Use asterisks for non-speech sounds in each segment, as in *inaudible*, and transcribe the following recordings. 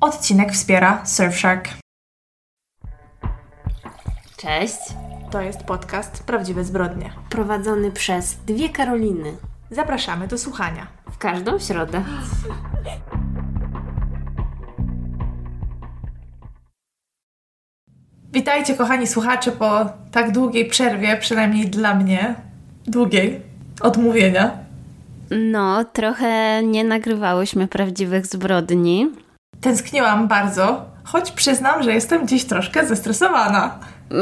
Odcinek wspiera Surfshark. Cześć. To jest podcast Prawdziwe Zbrodnie. Prowadzony przez dwie Karoliny. Zapraszamy do słuchania. W każdą środę. Witajcie, kochani słuchacze, po tak długiej przerwie, przynajmniej dla mnie, długiej, odmówienia. No, trochę nie nagrywałyśmy prawdziwych zbrodni. Tęskniłam bardzo, choć przyznam, że jestem dziś troszkę zestresowana. *laughs*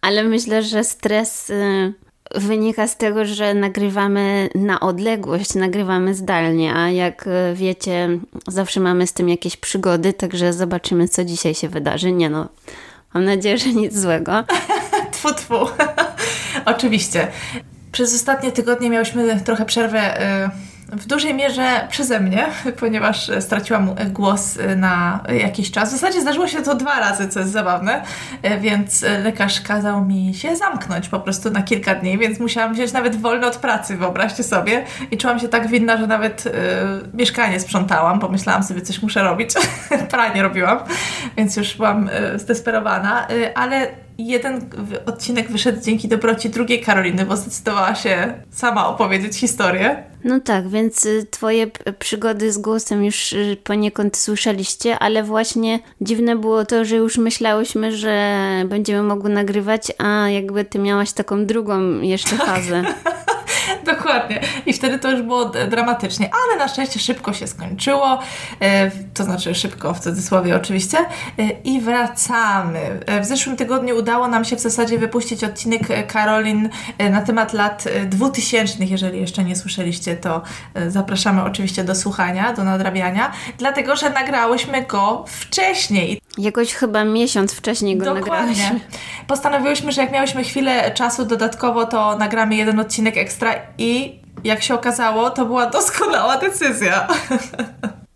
Ale myślę, że stres y, wynika z tego, że nagrywamy na odległość, nagrywamy zdalnie, a jak y, wiecie, zawsze mamy z tym jakieś przygody, także zobaczymy, co dzisiaj się wydarzy. Nie no, mam nadzieję, że nic złego. *laughs* tfu, tfu. *laughs* Oczywiście. Przez ostatnie tygodnie miałyśmy trochę przerwę y, w dużej mierze przeze mnie, *laughs* ponieważ straciłam głos na jakiś czas. W zasadzie zdarzyło się to dwa razy, co jest zabawne, więc lekarz kazał mi się zamknąć po prostu na kilka dni, więc musiałam wziąć nawet wolne od pracy, wyobraźcie sobie. I czułam się tak winna, że nawet y, mieszkanie sprzątałam. Pomyślałam sobie, coś muszę robić. *laughs* Pranie robiłam, więc już byłam y, zdesperowana, y, ale jeden odcinek wyszedł dzięki dobroci drugiej Karoliny, bo zdecydowała się sama opowiedzieć historię. No tak, więc y, twoje przygody z głosem już y, poniekąd słyszeliście, ale właśnie dziwne było to, że już myślałyśmy, że będziemy mogły nagrywać, a jakby ty miałaś taką drugą jeszcze fazę. *laughs* *laughs* Dokładnie. I wtedy to już było dramatycznie, ale na szczęście szybko się skończyło. E, to znaczy szybko, w cudzysłowie oczywiście. E, I wracamy. E, w zeszłym tygodniu udało nam się w zasadzie wypuścić odcinek Karolin na temat lat 2000. Jeżeli jeszcze nie słyszeliście, to zapraszamy oczywiście do słuchania, do nadrabiania, dlatego że nagrałyśmy go wcześniej. Jakoś chyba miesiąc wcześniej go Dokładnie. nagrałyśmy. Postanowiłyśmy, że jak miałyśmy chwilę czasu dodatkowo, to nagramy jeden odcinek ekstra i jak się okazało, to była doskonała decyzja. *laughs*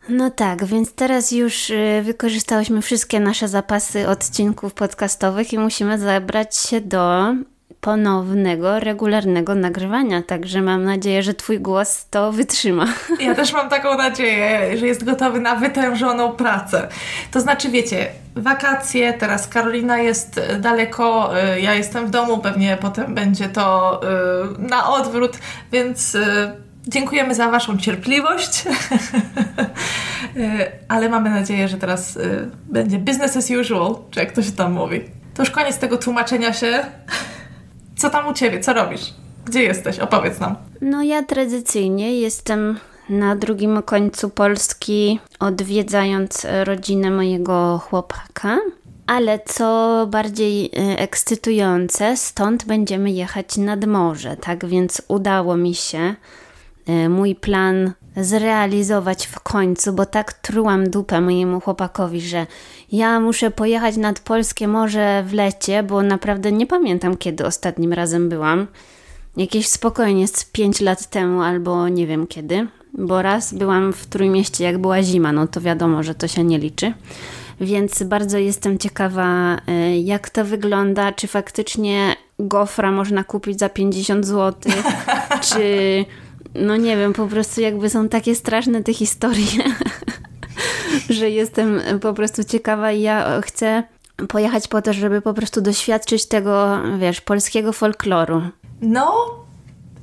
No tak, więc teraz już y, wykorzystałyśmy wszystkie nasze zapasy odcinków podcastowych i musimy zabrać się do ponownego, regularnego nagrywania, także mam nadzieję, że Twój głos to wytrzyma. *laughs* Ja też mam taką nadzieję, że jest gotowy na wytężoną pracę. To znaczy, wiecie, wakacje, teraz Karolina jest daleko, y, ja jestem w domu, pewnie potem będzie to y, na odwrót, więc y, dziękujemy za Waszą cierpliwość, *laughs* ale mamy nadzieję, że teraz będzie business as usual, czy jak to się tam mówi. To już koniec tego tłumaczenia się. Co tam u Ciebie? Co robisz? Gdzie jesteś? Opowiedz nam. No ja tradycyjnie jestem na drugim końcu Polski, odwiedzając rodzinę mojego chłopaka. Ale co bardziej e, ekscytujące, stąd będziemy jechać nad morze. Tak więc udało mi się e, mój plan zrealizować w końcu, bo tak trułam dupę mojemu chłopakowi, że ja muszę pojechać nad polskie morze w lecie, bo naprawdę nie pamiętam kiedy ostatnim razem byłam. Jakieś spokojnie z 5 lat temu albo nie wiem kiedy, bo raz byłam w Trójmieście jak była zima, no to wiadomo, że to się nie liczy. Więc bardzo jestem ciekawa, e, jak to wygląda, czy faktycznie gofra można kupić za 50 zł, *laughs* czy no nie wiem, po prostu jakby są takie straszne te historie, *laughs* że jestem po prostu ciekawa i ja chcę pojechać po to, żeby po prostu doświadczyć tego, wiesz, polskiego folkloru. No,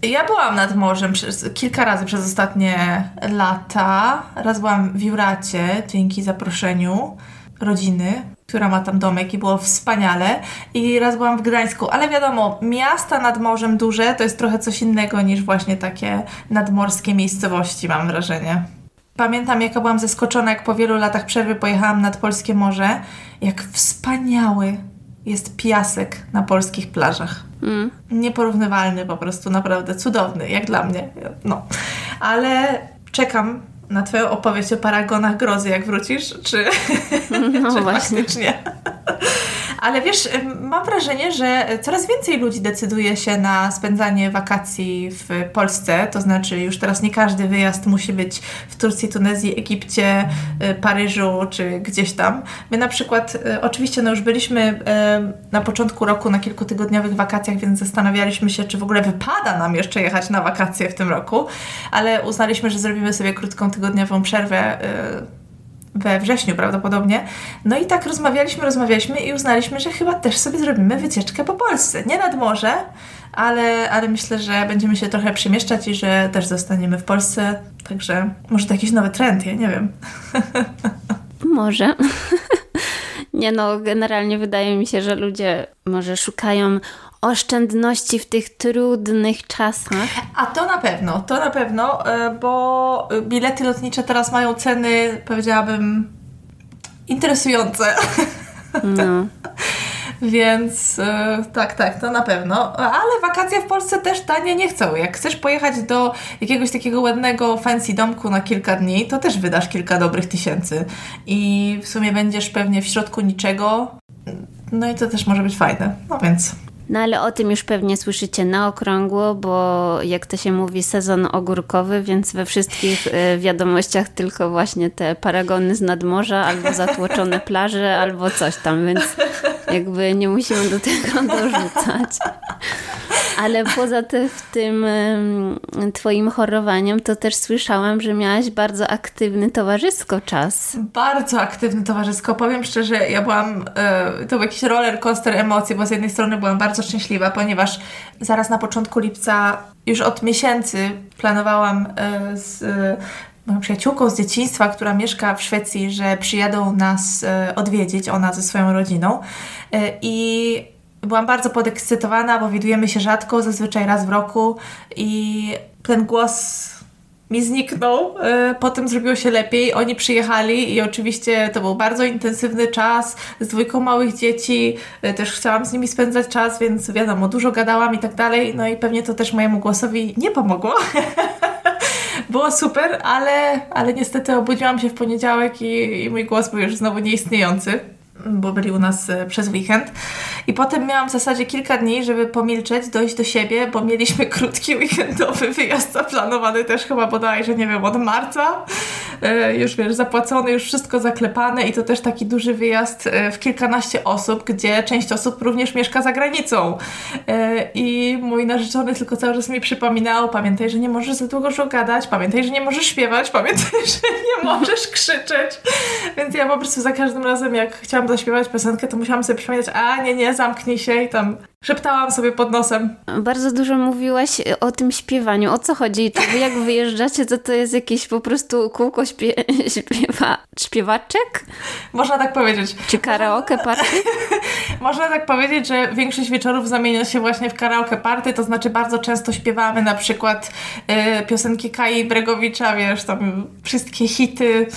ja byłam nad morzem przez, kilka razy przez ostatnie lata. Raz byłam w Juracie dzięki zaproszeniu rodziny która ma tam domek i było wspaniale. I raz byłam w Gdańsku, ale wiadomo, miasta nad morzem duże to jest trochę coś innego niż właśnie takie nadmorskie miejscowości, mam wrażenie. Pamiętam, jaka byłam zaskoczona, jak po wielu latach przerwy pojechałam nad polskie morze, jak wspaniały jest piasek na polskich plażach. Mm. Nieporównywalny po prostu, naprawdę cudowny, jak dla mnie. No, ale czekam na Twoją opowieść o paragonach grozy, jak wrócisz, czy, no *laughs* czy właśnie. faktycznie? Ale wiesz, mam wrażenie, że coraz więcej ludzi decyduje się na spędzanie wakacji w Polsce. To znaczy, już teraz nie każdy wyjazd musi być w Turcji, Tunezji, Egipcie, y, Paryżu czy gdzieś tam. My na przykład, y, oczywiście, no już byliśmy y, na początku roku na kilkutygodniowych wakacjach, więc zastanawialiśmy się, czy w ogóle wypada nam jeszcze jechać na wakacje w tym roku, ale uznaliśmy, że zrobimy sobie krótką tygodniową przerwę we wrześniu prawdopodobnie. No i tak rozmawialiśmy, rozmawialiśmy i uznaliśmy, że chyba też sobie zrobimy wycieczkę po Polsce. Nie nad morze, ale, ale myślę, że będziemy się trochę przemieszczać i że też zostaniemy w Polsce. Także może to jakiś nowy trend, ja nie wiem. *laughs* Może. *laughs* Nie no, generalnie wydaje mi się, że ludzie może szukają oszczędności w tych trudnych czasach. A to na pewno, to na pewno, e, bo bilety lotnicze teraz mają ceny, powiedziałabym, interesujące. No. *laughs* Więc e, tak, tak, to na pewno. Ale wakacje w Polsce też tanie nie chcą. Jak chcesz pojechać do jakiegoś takiego ładnego fancy domku na kilka dni, to też wydasz kilka dobrych tysięcy. I w sumie będziesz pewnie w środku niczego. No i to też może być fajne. No więc no ale o tym już pewnie słyszycie na okrągło, bo jak to się mówi, sezon ogórkowy, więc we wszystkich e, wiadomościach tylko właśnie te paragony z nadmorza, albo zatłoczone plaże, albo coś tam, więc jakby nie musimy do tego *laughs* dorzucać. Ale poza te, tym twoim chorowaniem, to też słyszałam, że miałaś bardzo aktywny towarzysko czas. Bardzo aktywny towarzysko. Powiem szczerze, ja byłam, e, to był jakiś roller coaster emocji, bo z jednej strony byłam bardzo szczęśliwa, ponieważ zaraz na początku lipca, już od miesięcy planowałam e, z moją przyjaciółką z dzieciństwa, która mieszka w Szwecji, że przyjadą nas e, odwiedzić, ona ze swoją rodziną. I byłam bardzo podekscytowana, bo widujemy się rzadko, zazwyczaj raz w roku i ten głos mi zniknął. E, potem zrobiło się lepiej. Oni przyjechali i oczywiście to był bardzo intensywny czas z dwójką małych dzieci. E, też chciałam z nimi spędzać czas, więc wiadomo, dużo gadałam i tak dalej. No i pewnie to też mojemu głosowi nie pomogło. *laughs* Było super, ale, ale niestety obudziłam się w poniedziałek i, i mój głos był już znowu nieistniejący bo byli u nas e, przez weekend. I potem miałam w zasadzie kilka dni, żeby pomilczeć, dojść do siebie, bo mieliśmy *laughs* krótki weekendowy wyjazd zaplanowany też chyba bodajże, nie wiem, od marca. E, już wiesz, zapłacony, już wszystko zaklepane i to też taki duży wyjazd e, w kilkanaście osób, gdzie część osób również mieszka za granicą. I mój narzeczony tylko cały czas mi przypominał, pamiętaj, że nie możesz za długo gadać, pamiętaj, że nie możesz śpiewać, pamiętaj, *laughs* że nie możesz krzyczeć. Więc ja po prostu za każdym razem, jak chciałam zaśpiewać piosenkę, to musiałam sobie przypomnieć, a nie, nie, zamknij się i tam szeptałam sobie pod nosem. Bardzo dużo mówiłaś o tym śpiewaniu. O co chodzi? Wy jak wyjeżdżacie, to to jest jakieś po prostu kółko śpie śpiewa śpiewaczek? Można tak powiedzieć. Czy karaoke party? *laughs* Można tak powiedzieć, że większość wieczorów zamienia się właśnie w karaoke party, to znaczy bardzo często śpiewamy na przykład y, piosenki Kai Bregowicza, wiesz, tam wszystkie hity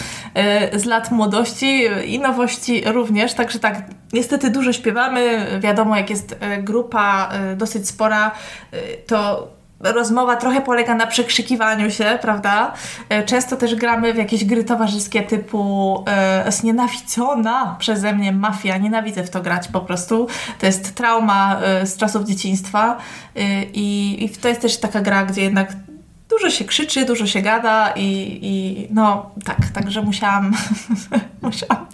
y, z lat młodości i nowości również, także tak, niestety dużo śpiewamy, wiadomo jak jest y, grupa y, dosyć spora, y, to rozmowa trochę polega na przekrzykiwaniu się, prawda? E, często też gramy w jakieś gry towarzyskie typu e, znienawidzona przeze mnie mafia. Nienawidzę w to grać po prostu. To jest trauma e, z czasów dzieciństwa e, i, i to jest też taka gra, gdzie jednak dużo się krzyczy, dużo się gada i, i no tak, także musiałam, *laughs* musiałam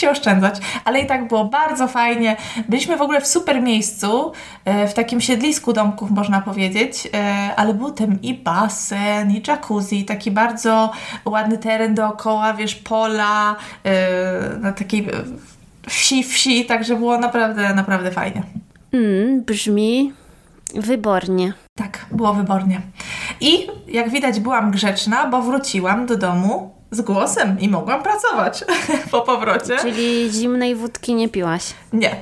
się oszczędzać, ale i tak było bardzo fajnie. Byliśmy w ogóle w super miejscu, e, w takim siedlisku domków można powiedzieć, e, ale był tam i basen, i jacuzzi, taki bardzo ładny teren dookoła, wiesz, pola, e, na takiej wsi, wsi, także było naprawdę, naprawdę fajnie. Mm, brzmi wybornie. Tak, było wybornie. I jak widać byłam grzeczna, bo wróciłam do domu z głosem i mogłam pracować *laughs* po powrocie. Czyli zimnej wódki nie piłaś? Nie.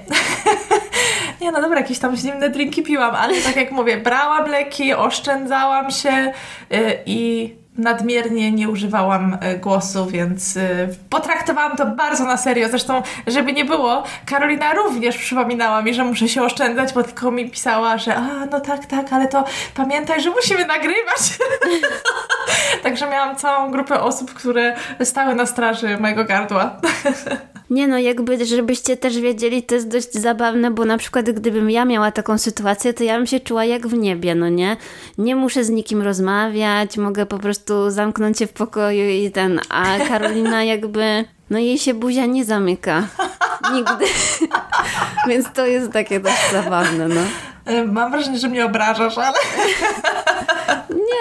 *laughs* nie, no dobra, jakieś tam zimne drinki piłam, ale tak jak mówię, brałam leki, oszczędzałam się yy, i nadmiernie nie używałam e, głosu, więc e, potraktowałam to bardzo na serio. Zresztą, żeby nie było, Karolina również przypominała mi, że muszę się oszczędzać, bo tylko mi pisała, że a, no tak, tak, ale to pamiętaj, że musimy nagrywać. *laughs* Także miałam całą grupę osób, które stały na straży mojego gardła. *laughs* Nie no, jakby, żebyście też wiedzieli, to jest dość zabawne, bo na przykład gdybym ja miała taką sytuację, to ja bym się czuła jak w niebie, no nie? Nie muszę z nikim rozmawiać, mogę po prostu zamknąć się w pokoju i ten, a Karolina jakby, no jej się buzia nie zamyka. Nigdy. *laughs* Więc to jest takie dość zabawne, no. Mam wrażenie, że mnie obrażasz, ale...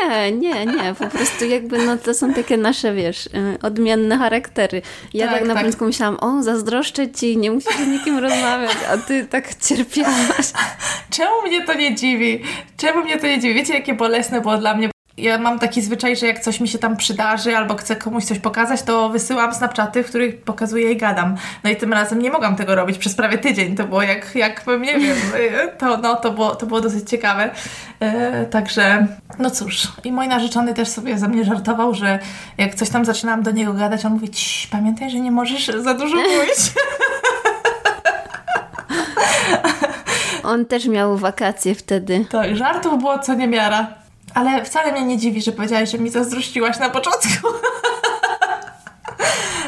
Nie, nie, nie. Po prostu jakby no to są takie nasze, wiesz, y, odmienne charaktery. Ja tak, tak na tak. początku myślałam, o, zazdroszczę ci, nie musisz z nikim rozmawiać, a ty tak cierpiałaś. Czemu mnie to nie dziwi? Czemu mnie to nie dziwi? Wiecie, jakie bolesne było dla mnie? Ja mam taki zwyczaj, że jak coś mi się tam przydarzy albo chcę komuś coś pokazać, to wysyłam snapchaty, w których pokazuję i gadam. No i tym razem nie mogłam tego robić przez prawie tydzień. To było jak, jakbym, nie wiem, *laughs* to, no, to, było, to było dosyć ciekawe. E, także, no cóż. I mój narzeczony też sobie ze mnie żartował, że jak coś tam zaczynałam do niego gadać, on mówi, pamiętaj, że nie możesz za dużo *laughs* mówić. On też miał wakacje wtedy. Tak, żartów było co niemiara. Ale wcale mnie nie dziwi, że powiedziałaś, że mi zazdrościłaś na początku. *laughs*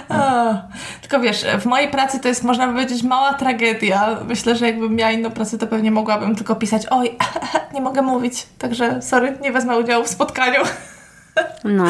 o, tylko wiesz, w mojej pracy to jest, można powiedzieć, mała tragedia. Myślę, że jakbym miała inną pracę, to pewnie mogłabym tylko pisać oj, *laughs* nie mogę mówić, także sorry, nie wezmę udziału w spotkaniu. no.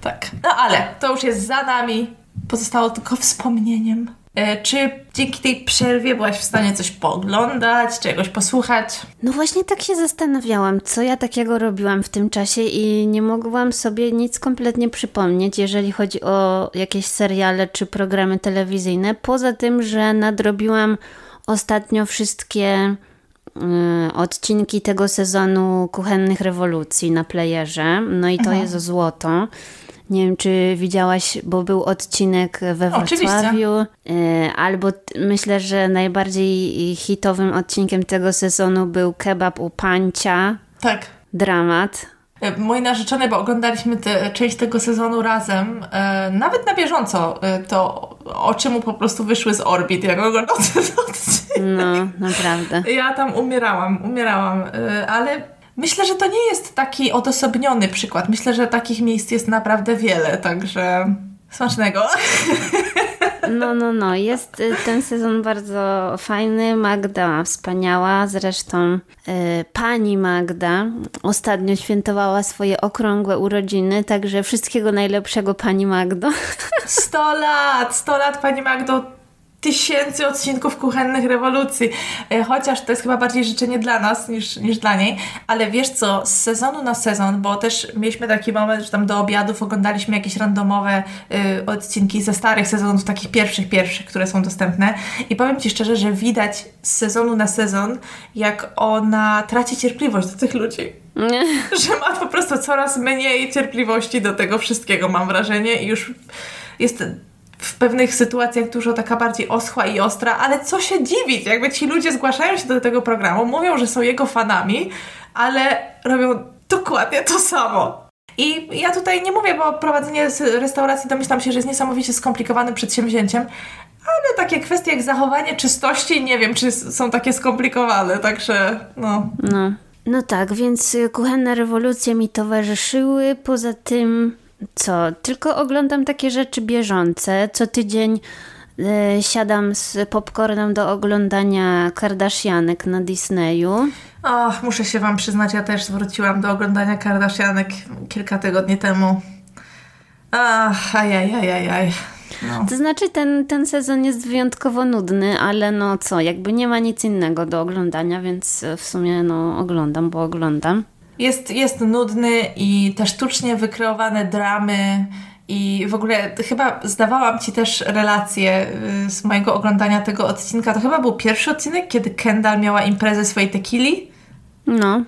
Tak. No ale to już jest za nami. Pozostało tylko wspomnieniem. E, czy dzięki tej przerwie byłaś w stanie coś pooglądać, czegoś posłuchać? No właśnie tak się zastanawiałam, co ja takiego robiłam w tym czasie i nie mogłam sobie nic kompletnie przypomnieć, jeżeli chodzi o jakieś seriale czy programy telewizyjne. Poza tym, że nadrobiłam ostatnio wszystkie y, odcinki tego sezonu Kuchennych Rewolucji na playerze. No i to mhm. jest złoto. Nie wiem, czy widziałaś, bo był odcinek we Wrocławiu. Oczywiście. Albo myślę, że najbardziej hitowym odcinkiem tego sezonu był kebab u pancia. Tak. Dramat. E, mój narzeczony, bo oglądaliśmy te, część tego sezonu razem, e, nawet na bieżąco, e, to oczy mu po prostu wyszły z orbit, jak oglądał ten odcinek. No, naprawdę. Ja tam umierałam, umierałam, e, ale Myślę, że to nie jest taki odosobniony przykład. Myślę, że takich miejsc jest naprawdę wiele, także smacznego. No, no, no. Jest y, ten sezon bardzo fajny. Magda wspaniała. Zresztą y, pani Magda ostatnio świętowała swoje okrągłe urodziny, także wszystkiego najlepszego pani Magdo. 100 lat! 100 lat pani Magdo tysięcy odcinków kuchennych rewolucji. E, chociaż to jest chyba bardziej życzenie dla nas niż, niż dla niej. Ale wiesz co, z sezonu na sezon, bo też mieliśmy taki moment, że tam do obiadów oglądaliśmy jakieś randomowe y, odcinki ze starych sezonów, takich pierwszych, pierwszych, które są dostępne. I powiem Ci szczerze, że widać z sezonu na sezon, jak ona traci cierpliwość do tych ludzi. Nie. *laughs* Że ma po prostu coraz mniej cierpliwości do tego wszystkiego, mam wrażenie, i już jest w pewnych sytuacjach dużo taka bardziej oschła i ostra, ale co się dziwić, jakby ci ludzie zgłaszają się do tego programu, mówią, że są jego fanami, ale robią dokładnie to samo. I ja tutaj nie mówię, bo prowadzenie restauracji domyślam się, że jest niesamowicie skomplikowanym przedsięwzięciem, ale takie kwestie jak zachowanie czystości, nie wiem, czy są takie skomplikowane, także no. No, no tak, więc kuchenne rewolucje mi towarzyszyły. Poza tym co? Tylko oglądam takie rzeczy bieżące. Co tydzień y, siadam z popcornem do oglądania Kardashianek na Disneyu. Och, muszę się Wam przyznać, ja też wróciłam do oglądania Kardashianek kilka tygodni temu. Ach, ajajajajaj. No. To znaczy ten, ten sezon jest wyjątkowo nudny, ale no co, jakby nie ma nic innego do oglądania, więc w sumie no oglądam, bo oglądam. Jest, jest nudny i te sztucznie wykreowane dramy i w ogóle chyba zdawałam Ci też relację y, z mojego oglądania tego odcinka. To chyba był pierwszy odcinek, kiedy Kendall miała imprezę swojej tequili. No.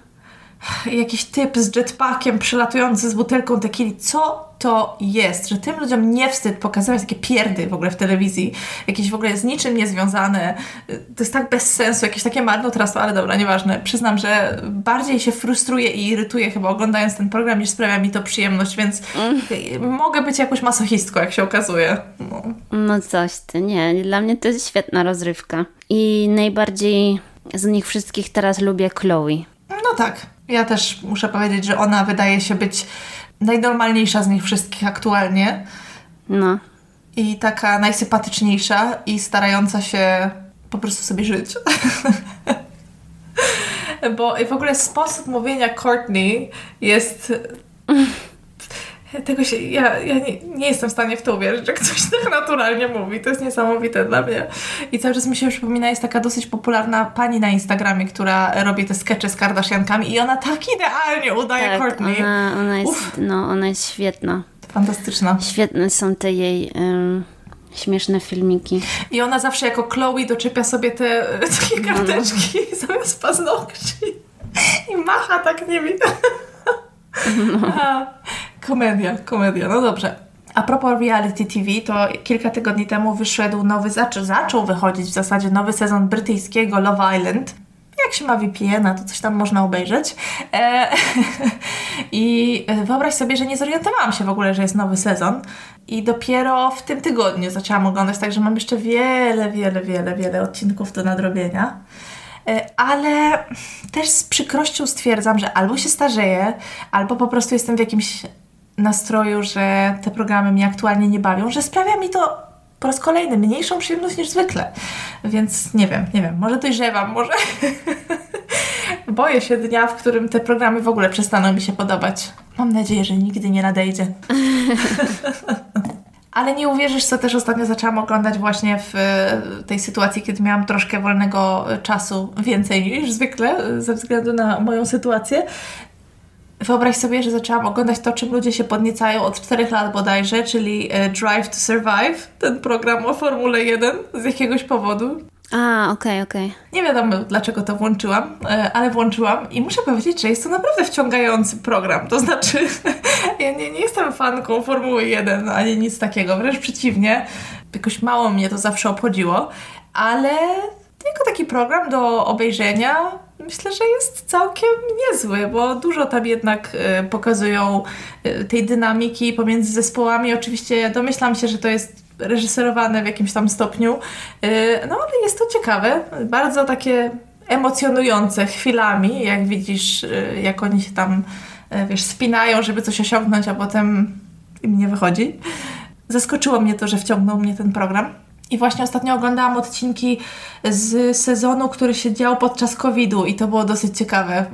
Jakiś typ z jetpackiem przylatujący z butelką tequili. Co to jest, że tym ludziom nie wstyd pokazywać takie pierdy w ogóle w telewizji, jakieś w ogóle z niczym niezwiązane. To jest tak bez sensu, jakieś takie marnotrawstwo, ale dobra, nieważne. Przyznam, że bardziej się frustruję i irytuję chyba oglądając ten program, niż sprawia mi to przyjemność, więc mm. mogę być jakąś masochistką, jak się okazuje. No. no coś ty, nie. Dla mnie to jest świetna rozrywka. I najbardziej z nich wszystkich teraz lubię Chloe. No tak. Ja też muszę powiedzieć, że ona wydaje się być najnormalniejsza z nich wszystkich aktualnie. No. I taka najsympatyczniejsza i starająca się po prostu sobie żyć. *laughs* Bo w ogóle sposób mówienia Courtney jest tego się, ja, ja nie, nie, jestem w stanie w to uwierzyć, że ktoś *laughs* tak naturalnie mówi. To jest niesamowite dla mnie. I cały czas mi się przypomina, jest taka dosyć popularna pani na Instagramie, która robi te skecze z Kardashiankami i ona tak idealnie udaje tak, Courtney. Ona, ona, jest, no, ona jest świetna. Fantastyczna. Świetne są te jej... Um śmieszne filmiki. I ona zawsze jako Chloe doczepia sobie te takie no, no. karteczki no, *laughs* no. zamiast paznokci i macha tak nimi. *laughs* No. Komedia, komedia. No dobrze. A propos reality TV, to kilka tygodni temu wyszedł nowy, zaczął, zaczął wychodzić w zasadzie nowy sezon brytyjskiego Love Island. Jak się ma VPN, to coś tam można obejrzeć. E *laughs* I wyobraź sobie, że nie zorientowałam się w ogóle, że jest nowy sezon. I dopiero w tym tygodniu zaczęłam oglądać, także mam jeszcze wiele, wiele, wiele, wiele odcinków do nadrobienia. E, ale też z przykrością stwierdzam, że albo się starzeję, albo po prostu jestem w jakimś nastroju, że te programy mnie aktualnie nie bawią, że sprawia mi to po raz kolejny mniejszą przyjemność niż zwykle. Więc nie wiem, nie wiem, może dojrzewam, może *laughs* boję się dnia, w którym te programy w ogóle przestaną mi się podobać. Mam nadzieję, że nigdy nie nadejdzie. *laughs* Ale nie uwierzysz, co też ostatnio zaczęłam oglądać właśnie w tej sytuacji, kiedy miałam troszkę wolnego czasu więcej niż zwykle, ze względu na moją sytuację. Wyobraź sobie, że zaczęłam oglądać to, czym ludzie się podniecają od 4 lat bodajże, czyli e, Drive to Survive, ten program o Formule 1 z jakiegoś powodu. A, okej, okay, okej. Okay. Nie wiadomo, dlaczego to włączyłam, e, ale włączyłam i muszę powiedzieć, że jest to naprawdę wciągający program. To znaczy, *laughs* ja nie, nie jestem fanką Formuły 1 ani nic takiego, wręcz przeciwnie. Jakoś mało mnie to zawsze obchodziło, ale jako taki program do obejrzenia myślę, że jest całkiem niezły, bo dużo tam jednak y, pokazują y, tej dynamiki pomiędzy zespołami. Oczywiście ja domyślam się, że to jest reżyserowane w jakimś tam stopniu, y, no ale jest to ciekawe, bardzo takie emocjonujące chwilami, jak widzisz, jak oni się tam, wiesz, spinają, żeby coś osiągnąć, a potem im nie wychodzi. Zaskoczyło mnie to, że wciągnął mnie ten program. I właśnie ostatnio oglądałam odcinki z sezonu, który się dział podczas COVID-u i to było dosyć ciekawe y,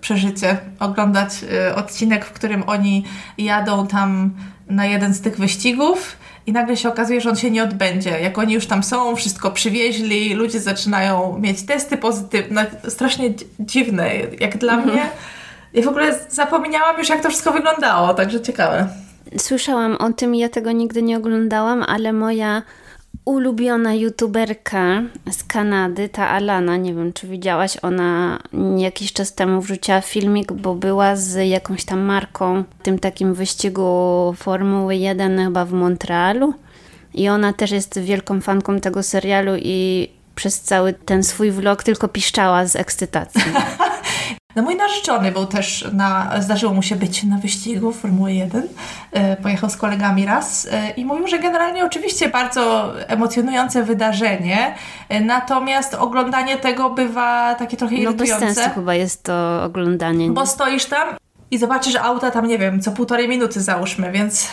przeżycie. Oglądać y, odcinek, w którym oni jadą tam na jeden z tych wyścigów i nagle się okazuje, że on się nie odbędzie. Jak oni już tam są, wszystko przywieźli, ludzie zaczynają mieć testy pozytywne, strasznie dziwne, jak dla mhm. mnie. I w ogóle zapomniałam już, jak to wszystko wyglądało, także ciekawe. Słyszałam o tym, ja tego nigdy nie oglądałam, ale moja ulubiona youtuberka z Kanady, ta Alana, nie wiem czy widziałaś, ona jakiś czas temu wrzuciła filmik, bo była z jakąś tam marką w tym takim wyścigu Formuły 1 chyba w Montrealu. I ona też jest wielką fanką tego serialu i przez cały ten swój vlog tylko piszczała z ekscytacji. *laughs* No mój narzeczony był też na, zdarzyło mu się być na wyścigu Formuły 1. E, pojechał z kolegami raz e, i mówił, że generalnie oczywiście bardzo emocjonujące wydarzenie, e, natomiast oglądanie tego bywa takie trochę irytujące. No bez sensu chyba jest to oglądanie. Bo stoisz tam i zobaczysz auta tam, nie wiem, co półtorej minuty załóżmy, więc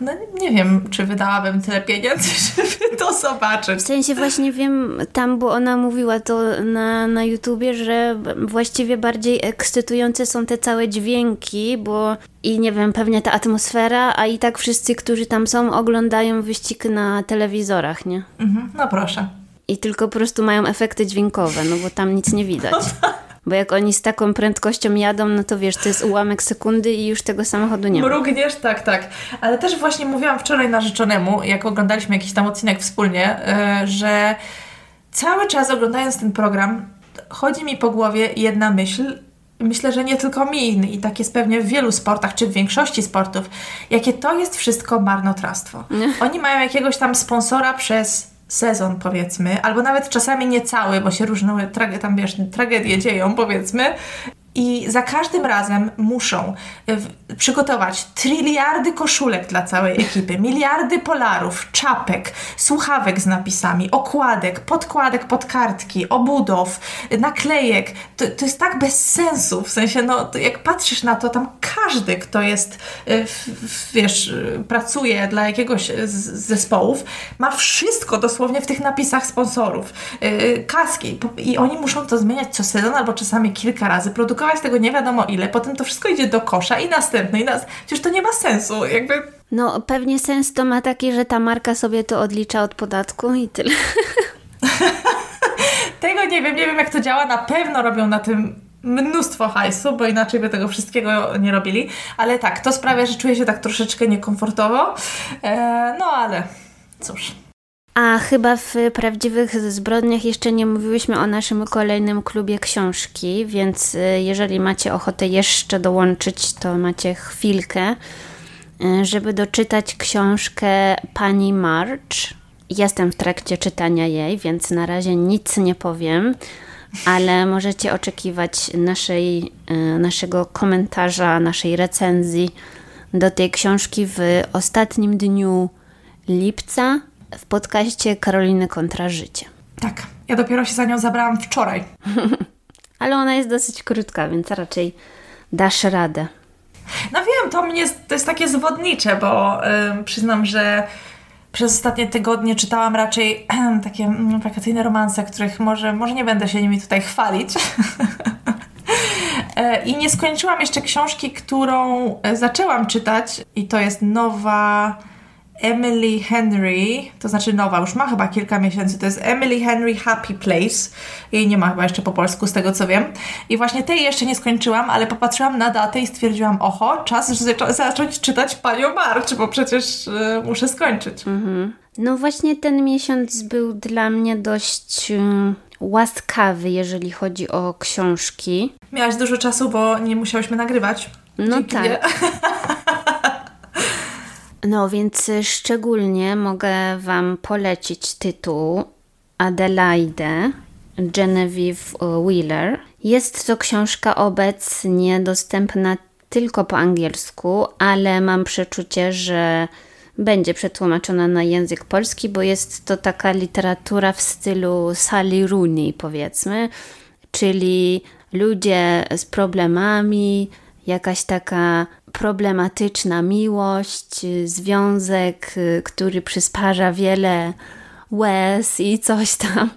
no nie wiem, czy wydałabym tyle pieniędzy, *laughs* żeby to zobaczyć. W sensie właśnie wiem tam, bo ona mówiła to na, na YouTubie, że właściwie bardziej ekscytujące są te całe dźwięki, bo i nie wiem, pewnie ta atmosfera, a i tak wszyscy, którzy tam są, oglądają wyścig na telewizorach, nie? Mhm, no proszę. I tylko po prostu mają efekty dźwiękowe, no bo tam nic nie widać. *laughs* No tak. Bo jak oni z taką prędkością jadą, no to wiesz, to jest ułamek sekundy i już tego samochodu nie ma. Mrugniesz, tak, tak. Ale też właśnie mówiłam wczoraj narzeczonemu, jak oglądaliśmy jakiś tam odcinek wspólnie, yy, że cały czas oglądając ten program, chodzi mi po głowie jedna myśl, myślę, że nie tylko mi i tak jest pewnie w wielu sportach, czy w większości sportów, jakie to jest wszystko marnotrawstwo. *laughs* Oni mają jakiegoś tam sponsora przez sezon, powiedzmy, albo nawet czasami nie cały, bo się różne tam wiesz, tragedie dzieją, powiedzmy, i za każdym razem muszą e, przygotować triliardy koszulek dla całej ekipy, miliardy polarów, czapek, słuchawek z napisami, okładek, podkładek pod kartki, obudow, naklejek. To, to jest tak bez sensu, w sensie, no, jak patrzysz na to, tam każdy, kto jest, e, wiesz, pracuje dla jakiegoś z zespołów, ma wszystko dosłownie w tych napisach sponsorów. E, kaski. I oni muszą to zmieniać co sezon, albo czasami kilka razy, produkować drukować tego nie wiadomo ile, potem to wszystko idzie do kosza i następny i nas... Przecież to nie ma sensu, jakby... No pewnie sens to ma taki, że ta marka sobie to odlicza od podatku i tyle. *laughs* tego nie wiem, nie wiem jak to działa, na pewno robią na tym mnóstwo hajsu, bo inaczej by tego wszystkiego nie robili. Ale tak, to sprawia, że czuję się tak troszeczkę niekomfortowo. E, no ale cóż. A chyba w prawdziwych zbrodniach jeszcze nie mówiłyśmy o naszym kolejnym klubie książki, więc y, jeżeli macie ochotę jeszcze dołączyć, to macie chwilkę, y, żeby doczytać książkę pani March. Jestem w trakcie czytania jej, więc na razie nic nie powiem ale możecie oczekiwać naszej, e, naszego komentarza, naszej recenzji do tej książki w ostatnim dniu lipca w podcaście Karoliny kontra życie. Tak, ja dopiero się za nią zabrałam wczoraj. *laughs* ale ona jest dosyć krótka, więc raczej dasz radę. No wiem, to mnie to jest takie zwodnicze, bo yy, przyznam, że przez ostatnie tygodnie czytałam raczej *clears throat* takie mm, wakacyjne romanse, których może, może nie będę się nimi tutaj chwalić. *laughs* E, I nie skończyłam jeszcze książki, którą e, zaczęłam czytać, i to jest nowa Emily Henry, to znaczy nowa, już ma chyba kilka miesięcy, to jest Emily Henry Happy Place. Jej nie ma chyba jeszcze po polsku, z tego co wiem. I właśnie tej jeszcze nie skończyłam, ale popatrzyłam na datę i stwierdziłam, oho, czas zacząć czytać Panią March, bo przecież y, muszę skończyć. Mhm. No właśnie ten miesiąc był dla mnie dość y, łaskawy, jeżeli chodzi o książki. Miałaś dużo czasu, bo nie musiałyśmy nagrywać. No Dzięki tak. *laughs* No więc szczególnie mogę Wam polecić tytuł Adelaide Genevieve Wheeler. Jest to książka obecnie dostępna tylko po angielsku, ale mam przeczucie, że będzie przetłumaczona na język polski, bo jest to taka literatura w stylu Sally Rooney, powiedzmy, czyli ludzie z problemami, jakaś taka problematyczna miłość, związek, który przysparza wiele łez i coś tam.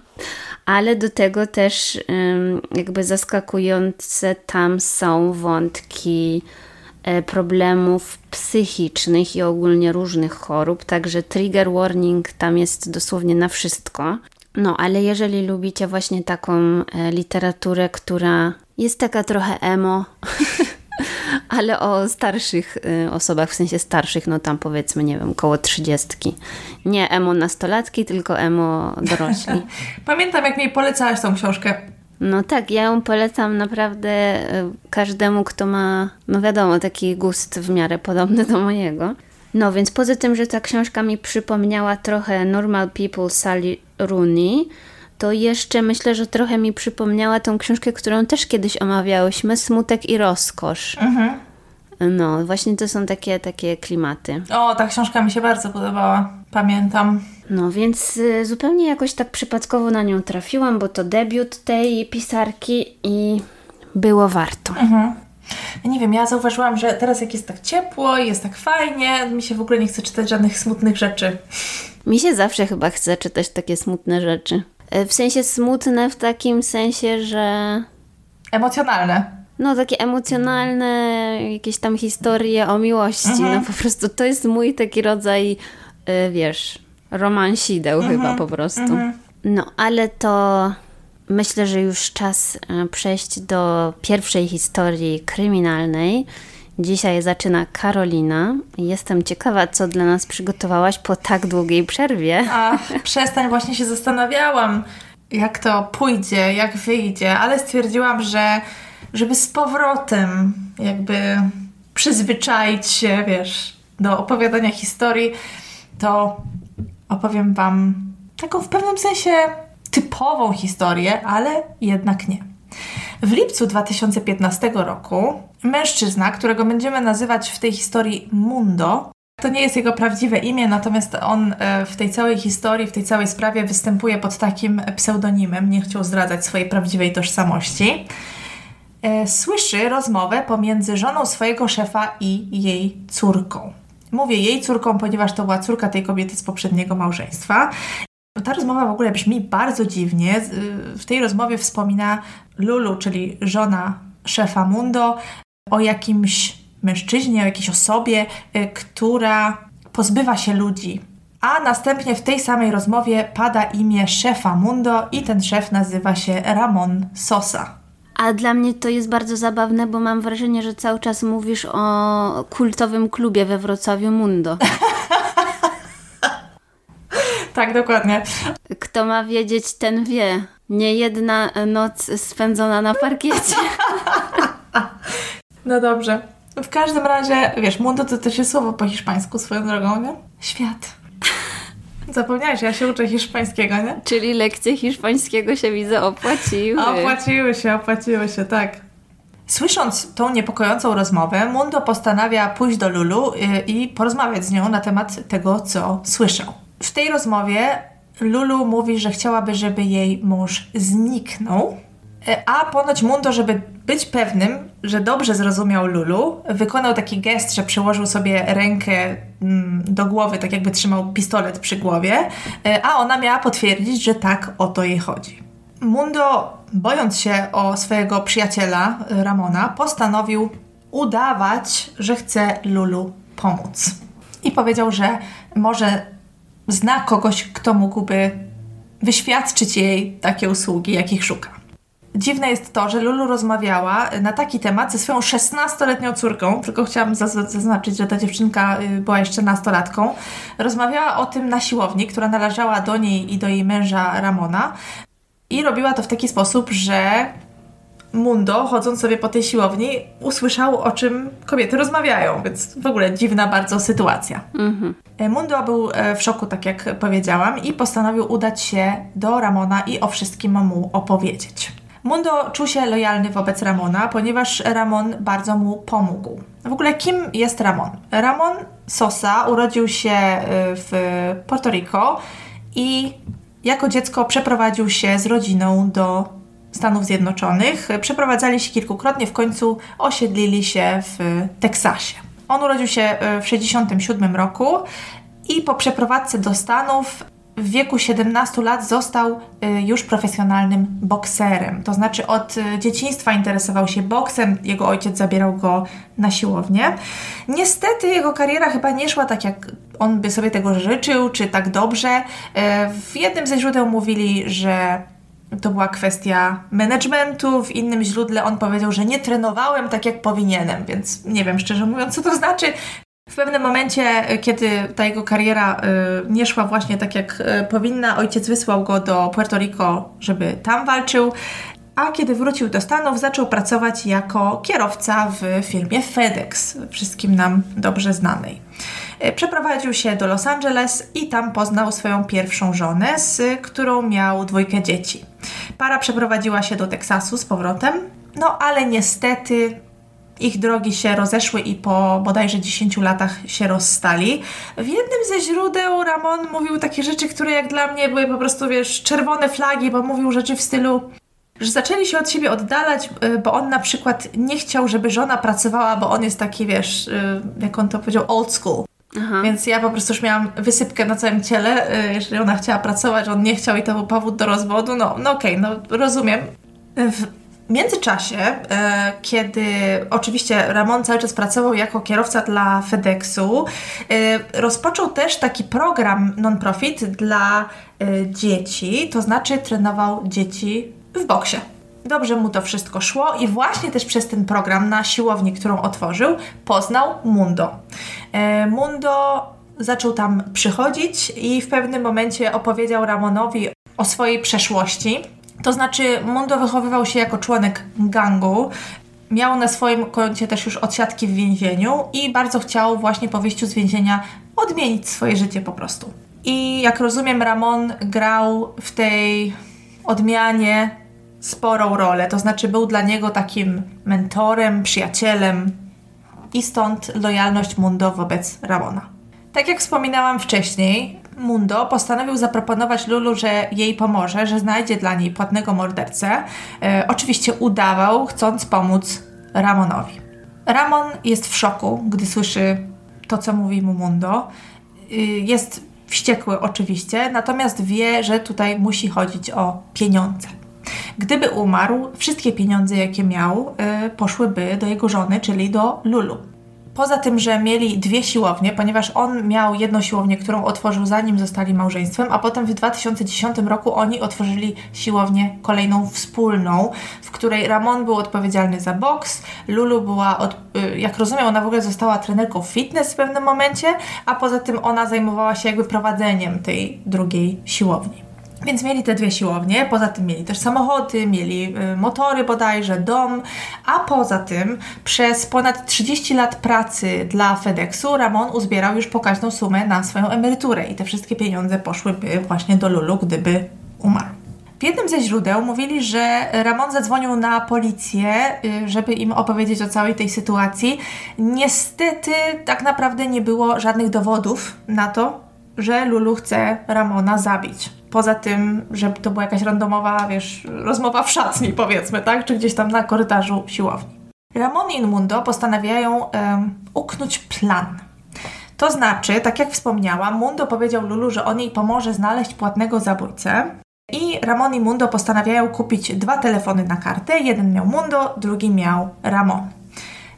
Ale do tego też jakby zaskakujące tam są wątki e, problemów psychicznych i ogólnie różnych chorób, także trigger warning tam jest dosłownie na wszystko. No, ale jeżeli lubicie właśnie taką e, literaturę, która jest taka trochę emo, *laughs* *laughs* ale o starszych y, osobach, w sensie starszych, no tam powiedzmy, nie wiem, koło trzydziestki. Nie emo nastolatki, tylko emo dorośli. *laughs* Pamiętam, jak mi polecałaś tą książkę. No tak, ja ją polecam naprawdę y, każdemu, kto ma, no wiadomo, taki gust w miarę podobny do mojego. No więc poza tym, że ta książka mi przypomniała trochę Normal People Sally Rooney, to jeszcze myślę, że trochę mi przypomniała tą książkę, którą też kiedyś omawiałyśmy, Smutek i rozkosz. Mhm. No, właśnie to są takie, takie klimaty. O, ta książka mi się bardzo podobała, pamiętam. No, więc y, zupełnie jakoś tak przypadkowo na nią trafiłam, bo to debiut tej pisarki i było warto. Mhm. nie wiem, ja zauważyłam, że teraz jak jest tak ciepło, jest tak fajnie, mi się w ogóle nie chce czytać żadnych smutnych rzeczy. Mi się zawsze chyba chce czytać takie smutne rzeczy. E, w sensie smutne w takim sensie, że... Emocjonalne. No, takie emocjonalne, jakieś tam historie o miłości. Mhm. No po prostu to jest mój taki rodzaj, yy, wiesz, romansideł mhm. chyba po prostu. Mhm. No, ale to myślę, że już czas e, przejść do pierwszej historii kryminalnej. Dzisiaj zaczyna Karolina. Jestem ciekawa, co dla nas przygotowałaś po tak długiej przerwie. A przestań, właśnie się zastanawiałam, jak to pójdzie, jak wyjdzie, ale stwierdziłam, że żeby z powrotem jakby przyzwyczaić się, wiesz, do opowiadania historii, to opowiem Wam taką w pewnym sensie typową historię, ale jednak nie. W lipcu 2015 roku mężczyzna, którego będziemy nazywać w tej historii Mundo, to nie jest jego prawdziwe imię, natomiast on e, w tej całej historii, w tej całej sprawie występuje pod takim pseudonimem, nie chciał zdradzać swojej prawdziwej tożsamości. E, słyszy rozmowę pomiędzy żoną swojego szefa i jej córką. Mówię jej córką, ponieważ to była córka tej kobiety z poprzedniego małżeństwa. Ta rozmowa w ogóle brzmi bardzo dziwnie. W tej rozmowie wspomina Lulu, czyli żona szefa Mundo o jakimś mężczyźnie, o jakiejś osobie, y, która pozbywa się ludzi. A następnie w tej samej rozmowie pada imię szefa Mundo i ten szef nazywa się Ramon Sosa. A dla mnie to jest bardzo zabawne, bo mam wrażenie, że cały czas mówisz o kultowym klubie we Wrocławiu Mundo. *laughs* tak, dokładnie. Kto ma wiedzieć, ten wie. Nie jedna noc spędzona na parkiecie. *laughs* no dobrze. W każdym razie, wiesz, mundo to też jest słowo po hiszpańsku swoją drogą, nie? Świat. *laughs* Zapomniałeś, ja się uczę hiszpańskiego, nie? Czyli lekcje hiszpańskiego się widzę opłaciły. Opłaciły się, opłaciły się, tak. Słysząc tą niepokojącą rozmowę, Mundo postanawia pójść do Lulu y, i porozmawiać z nią na temat tego, co słyszał. W tej rozmowie Lulu mówi, że chciałaby, żeby jej mąż zniknął, a ponoć Mundo, żeby być pewnym, że dobrze zrozumiał Lulu, wykonał taki gest, że przyłożył sobie rękę mm, do głowy, tak jakby trzymał pistolet przy głowie, y, a ona miała potwierdzić, że tak o to jej chodzi. Mundo, bojąc się o swojego przyjaciela Ramona, postanowił udawać, że chce Lulu pomóc. I powiedział, że może zna kogoś, kto mógłby wyświadczyć jej takie usługi, jakich szuka. Dziwne jest to, że Lulu rozmawiała na taki temat ze swoją 16-letnią córką, tylko chciałam zaznaczyć, że ta dziewczynka y, była jeszcze nastolatką. Rozmawiała o tym na siłowni, która należała do niej i do jej męża Ramona. I robiła to w taki sposób, że Mundo, chodząc sobie po tej siłowni, usłyszał, o czym kobiety rozmawiają, więc w ogóle dziwna bardzo sytuacja. Mhm. E, Mundo był e, w szoku, tak jak powiedziałam, i postanowił udać się do Ramona i o wszystkim mu opowiedzieć. Mundo czuł się lojalny wobec Ramona, ponieważ Ramon bardzo mu pomógł. W ogóle kim jest Ramon? Ramon Sosa urodził się e, w Puerto Rico i jako dziecko przeprowadził się z rodziną do Stanów Zjednoczonych. Przeprowadzali się kilkukrotnie, w końcu osiedlili się w Teksasie. On urodził się e, w 1967 roku i po przeprowadzce do Stanów w wieku 17 lat został y, już profesjonalnym bokserem. To znaczy od y, dzieciństwa interesował się boksem, jego ojciec zabierał go na siłownię. Niestety jego kariera chyba nie szła tak, jak on by sobie tego życzył, czy tak dobrze. Y, w jednym ze źródeł mówili, że to była kwestia managementu, w innym źródle on powiedział, że nie trenowałem tak jak powinienem, więc nie wiem szczerze mówiąc, co to znaczy. W pewnym momencie, e, kiedy ta jego kariera y, nie szła właśnie tak jak y, powinna, ojciec wysłał go do Puerto Rico, żeby tam walczył. A kiedy wrócił do Stanów, zaczął pracować jako kierowca w firmie FedEx, wszystkim nam dobrze znanej. Przeprowadził się do Los Angeles i tam poznał swoją pierwszą żonę, z którą miał dwójkę dzieci. Para przeprowadziła się do Teksasu z powrotem, no ale niestety ich drogi się rozeszły i po bodajże 10 latach się rozstali. W jednym ze źródeł Ramon mówił takie rzeczy, które jak dla mnie były po prostu, wiesz, czerwone flagi, bo mówił rzeczy w stylu że zaczęli się od siebie oddalać, y, bo on na przykład nie chciał, żeby żona pracowała, bo on jest taki, wiesz, y, jak on to powiedział, old school. Aha. Więc ja po prostu już miałam wysypkę na całym ciele, y, jeżeli ona chciała pracować, on nie chciał i to był powód do rozwodu, no, no okej, okay, no rozumiem. W w międzyczasie, e, kiedy oczywiście Ramon cały czas pracował jako kierowca dla FedExu, e, rozpoczął też taki program non-profit dla e, dzieci, to znaczy trenował dzieci w boksie. Dobrze mu to wszystko szło i właśnie też przez ten program na siłowni, którą otworzył, poznał Mundo. Mundo zaczął tam przychodzić i w pewnym momencie opowiedział Ramonowi o swojej przeszłości to znaczy, Mundo wychowywał się jako członek gangu, miał na swoim koncie też już odsiadki w więzieniu i bardzo chciał właśnie po wyjściu z więzienia odmienić swoje życie po prostu. I jak rozumiem, Ramon grał w tej odmianie sporą rolę, to znaczy był dla niego takim mentorem, przyjacielem i stąd lojalność Mundo wobec Ramona. Tak jak wspominałam wcześniej, Mundo postanowił zaproponować Lulu, że jej pomoże, że znajdzie dla niej płatnego mordercę. E, oczywiście udawał, chcąc pomóc Ramonowi. Ramon jest w szoku, gdy słyszy to, co mówi mu Mundo. E, jest wściekły oczywiście, natomiast wie, że tutaj musi chodzić o pieniądze. Gdyby umarł, wszystkie pieniądze, jakie miał, y, poszłyby do jego żony, czyli do Lulu. Poza tym, że mieli dwie siłownie, ponieważ on miał jedną siłownię, którą otworzył zanim zostali małżeństwem, a potem w 2010 roku oni otworzyli siłownię kolejną wspólną, w której Ramon był odpowiedzialny za boks, Lulu była, od, y, jak rozumiem, ona w ogóle została trenerką fitness w pewnym momencie, a poza tym ona zajmowała się jakby prowadzeniem tej drugiej siłowni. Więc mieli te dwie siłownie, poza tym mieli też samochody, mieli y, motory bodajże, dom, a poza tym przez ponad 30 lat pracy dla FedExu Ramon uzbierał już pokaźną sumę na swoją emeryturę i te wszystkie pieniądze poszłyby właśnie do Lulu, gdyby umarł. W jednym ze źródeł mówili, że Ramon zadzwonił na policję, y, żeby im opowiedzieć o całej tej sytuacji. Niestety, tak naprawdę nie było żadnych dowodów na to, że Lulu chce Ramona zabić. Poza tym, że to była jakaś randomowa, wiesz, rozmowa w szatni, powiedzmy, tak? Czy gdzieś tam na korytarzu siłowni. Ramon i Mundo postanawiają um, uknąć plan. To znaczy, tak jak wspomniałam, Mundo powiedział Lulu, że on jej pomoże znaleźć płatnego zabójcę. I Ramon i Mundo postanawiają kupić dwa telefony na kartę. Jeden miał Mundo, drugi miał Ramon.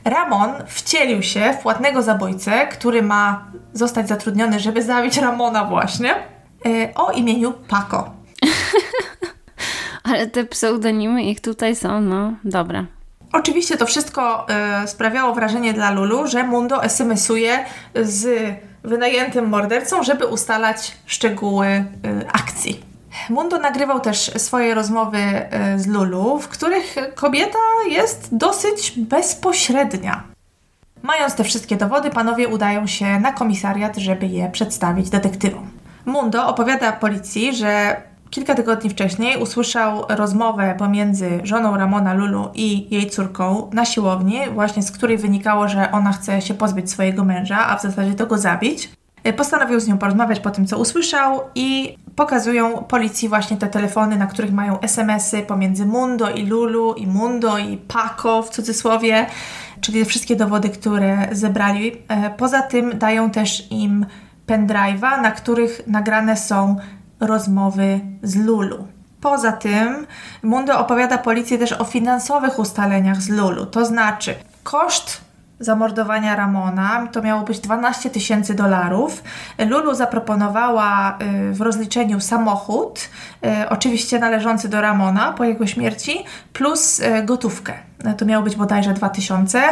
Ramon wcielił się w płatnego zabójcę, który ma zostać zatrudniony, żeby zabić Ramona właśnie, e, o imieniu Paco. *laughs* Ale te pseudonimy ich tutaj są, no dobra. Oczywiście to wszystko y, sprawiało wrażenie dla Lulu, że Mundo SMS-uje z wynajętym mordercą, żeby ustalać szczegóły y, akcji. Mundo nagrywał też swoje rozmowy z Lulu, w których kobieta jest dosyć bezpośrednia. Mając te wszystkie dowody, panowie udają się na komisariat, żeby je przedstawić detektywom. Mundo opowiada policji, że kilka tygodni wcześniej usłyszał rozmowę pomiędzy żoną Ramona Lulu i jej córką na siłowni, właśnie z której wynikało, że ona chce się pozbyć swojego męża, a w zasadzie to go zabić. Postanowił z nią porozmawiać po tym, co usłyszał i pokazują policji właśnie te telefony, na których mają SMS-y pomiędzy Mundo i Lulu, i Mundo i Paco w cudzysłowie, czyli wszystkie dowody, które zebrali. E, poza tym dają też im pendrive'a, na których nagrane są rozmowy z Lulu. Poza tym Mundo opowiada policji też o finansowych ustaleniach z Lulu, to znaczy koszt zamordowania Ramona. To miało być 12 tysięcy dolarów. Lulu zaproponowała y, w rozliczeniu samochód, y, oczywiście należący do Ramona po jego śmierci, plus y, gotówkę. To miało być bodajże 2000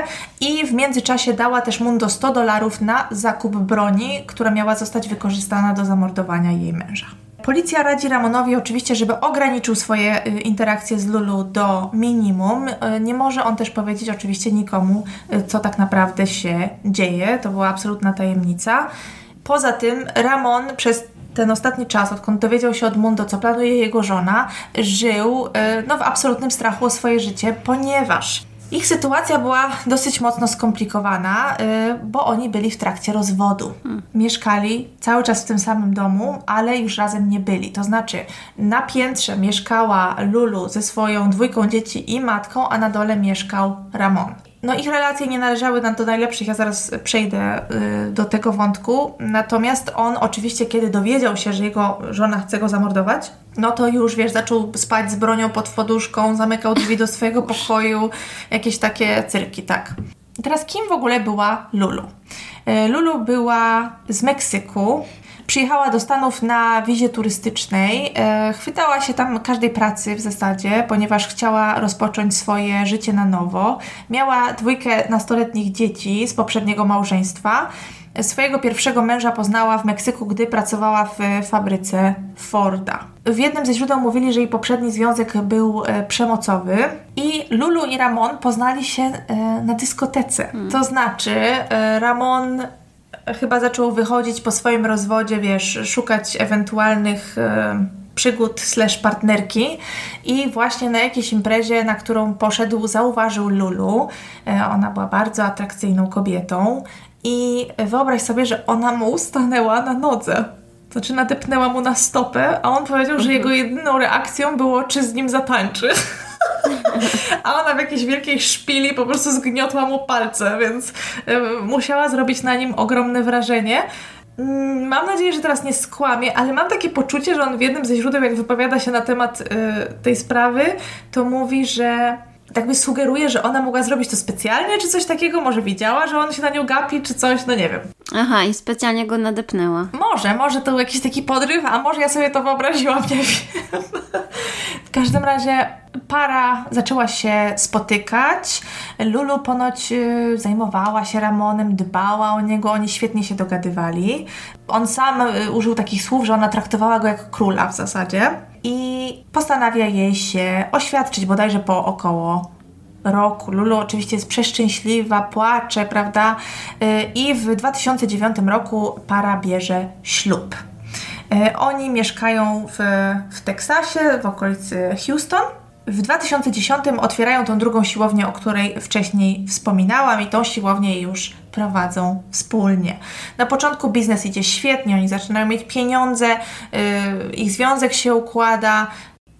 i w międzyczasie dała też Mundo 100 dolarów na zakup broni, która miała zostać wykorzystana do zamordowania jej męża. Policja radzi Ramonowi oczywiście, żeby ograniczył swoje y, interakcje z Lulu do minimum. Y, nie może on też powiedzieć oczywiście nikomu, y, co tak naprawdę się dzieje. To była absolutna tajemnica. Poza tym Ramon przez ten ostatni czas, odkąd dowiedział się od Mundo, co planuje jego żona, żył no, w absolutnym strachu o swoje życie, ponieważ ich sytuacja była dosyć mocno skomplikowana, y, bo oni byli w trakcie rozwodu. Hmm. Mieszkali cały czas w tym samym domu, ale już razem nie byli. To znaczy, na piętrze mieszkała Lulu ze swoją dwójką dzieci i matką, a na dole mieszkał Ramon. No ich relacje nie należały nam do najlepszych, ja zaraz przejdę y, do tego wątku. Natomiast on oczywiście, kiedy dowiedział się, że jego żona chce go zamordować, no to już, wiesz, zaczął spać z bronią pod poduszką, zamykał drzwi do swojego pokoju, jakieś takie cyrki, tak. Teraz kim w ogóle była Lulu? Y, Lulu była z Meksyku, Przyjechała do Stanów na wizie turystycznej. E, chwytała się tam każdej pracy w zasadzie, ponieważ chciała rozpocząć swoje życie na nowo. Miała dwójkę nastoletnich dzieci z poprzedniego małżeństwa. Swojego pierwszego męża poznała w Meksyku, gdy pracowała w fabryce Forda. W jednym ze źródeł mówili, że jej poprzedni związek był e, przemocowy i Lulu i Ramon poznali się e, na dyskotece. Hmm. To znaczy, Ramon chyba zaczął wychodzić po swoim rozwodzie, wiesz, szukać ewentualnych e, przygód slash partnerki i właśnie na jakiejś imprezie, na którą poszedł, zauważył Lulu. E, ona była bardzo atrakcyjną kobietą i wyobraź sobie, że ona mu stanęła na nodze. Znaczy nadepnęła mu na stopę, a on powiedział, że jego jedyną reakcją było, czy z nim zatańczy. *laughs* A ona w jakiejś wielkiej szpili po prostu zgniotła mu palce, więc musiała zrobić na nim ogromne wrażenie. Mm, mam nadzieję, że teraz nie skłamie, ale mam takie poczucie, że on w jednym ze źródeł, jak wypowiada się na temat y, tej sprawy, to mówi, że tak by sugeruje, że ona mogła zrobić to specjalnie, czy coś takiego, może widziała, że on się na nią gapi, czy coś, no nie wiem. Aha, i specjalnie go nadepnęła. Może, może to był jakiś taki podryw, a może ja sobie to wyobraziłam, nie wiem. w każdym razie para zaczęła się spotykać. Lulu ponoć y, zajmowała się Ramonem, dbała o niego, oni świetnie się dogadywali. On sam y, użył takich słów, że ona traktowała go jak króla w zasadzie i postanawia jej się oświadczyć bodajże po około roku. Lulu oczywiście jest przeszczęśliwa, płacze, prawda? Y, I w 2009 roku para bierze ślub. Oni mieszkają w, w Teksasie, w okolicy Houston w 2010 otwierają tą drugą siłownię, o której wcześniej wspominałam, i tą siłownię już prowadzą wspólnie. Na początku biznes idzie świetnie, oni zaczynają mieć pieniądze, yy, ich związek się układa.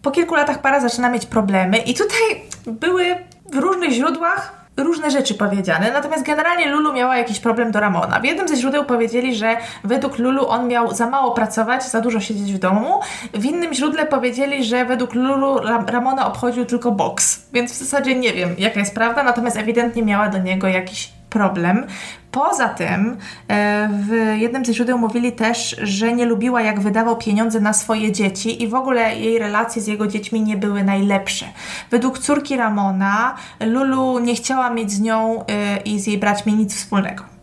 Po kilku latach para zaczyna mieć problemy, i tutaj były w różnych źródłach różne rzeczy powiedziane, natomiast generalnie Lulu miała jakiś problem do Ramona. W jednym ze źródeł powiedzieli, że według Lulu on miał za mało pracować, za dużo siedzieć w domu. W innym źródle powiedzieli, że według Lulu Ramona obchodził tylko boks. Więc w zasadzie nie wiem, jaka jest prawda, natomiast ewidentnie miała do niego jakiś problem. Poza tym e, w jednym ze źródeł mówili też, że nie lubiła jak wydawał pieniądze na swoje dzieci i w ogóle jej relacje z jego dziećmi nie były najlepsze. Według córki Ramona Lulu nie chciała mieć z nią e, i z jej braćmi nic wspólnego.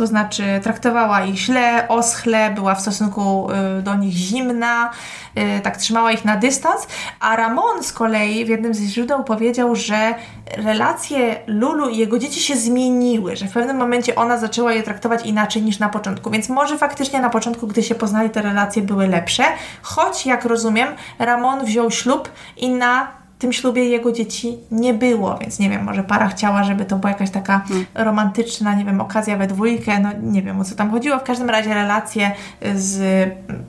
To znaczy traktowała ich źle, oschle, była w stosunku y, do nich zimna, y, tak trzymała ich na dystans, a Ramon z kolei w jednym z źródeł powiedział, że relacje Lulu i jego dzieci się zmieniły, że w pewnym momencie ona zaczęła je traktować inaczej niż na początku, więc może faktycznie na początku, gdy się poznali, te relacje były lepsze, choć jak rozumiem, Ramon wziął ślub i na tym ślubie jego dzieci nie było, więc nie wiem, może para chciała, żeby to była jakaś taka hmm. romantyczna, nie wiem, okazja we dwójkę, no nie wiem o co tam chodziło. W każdym razie relacje z mm,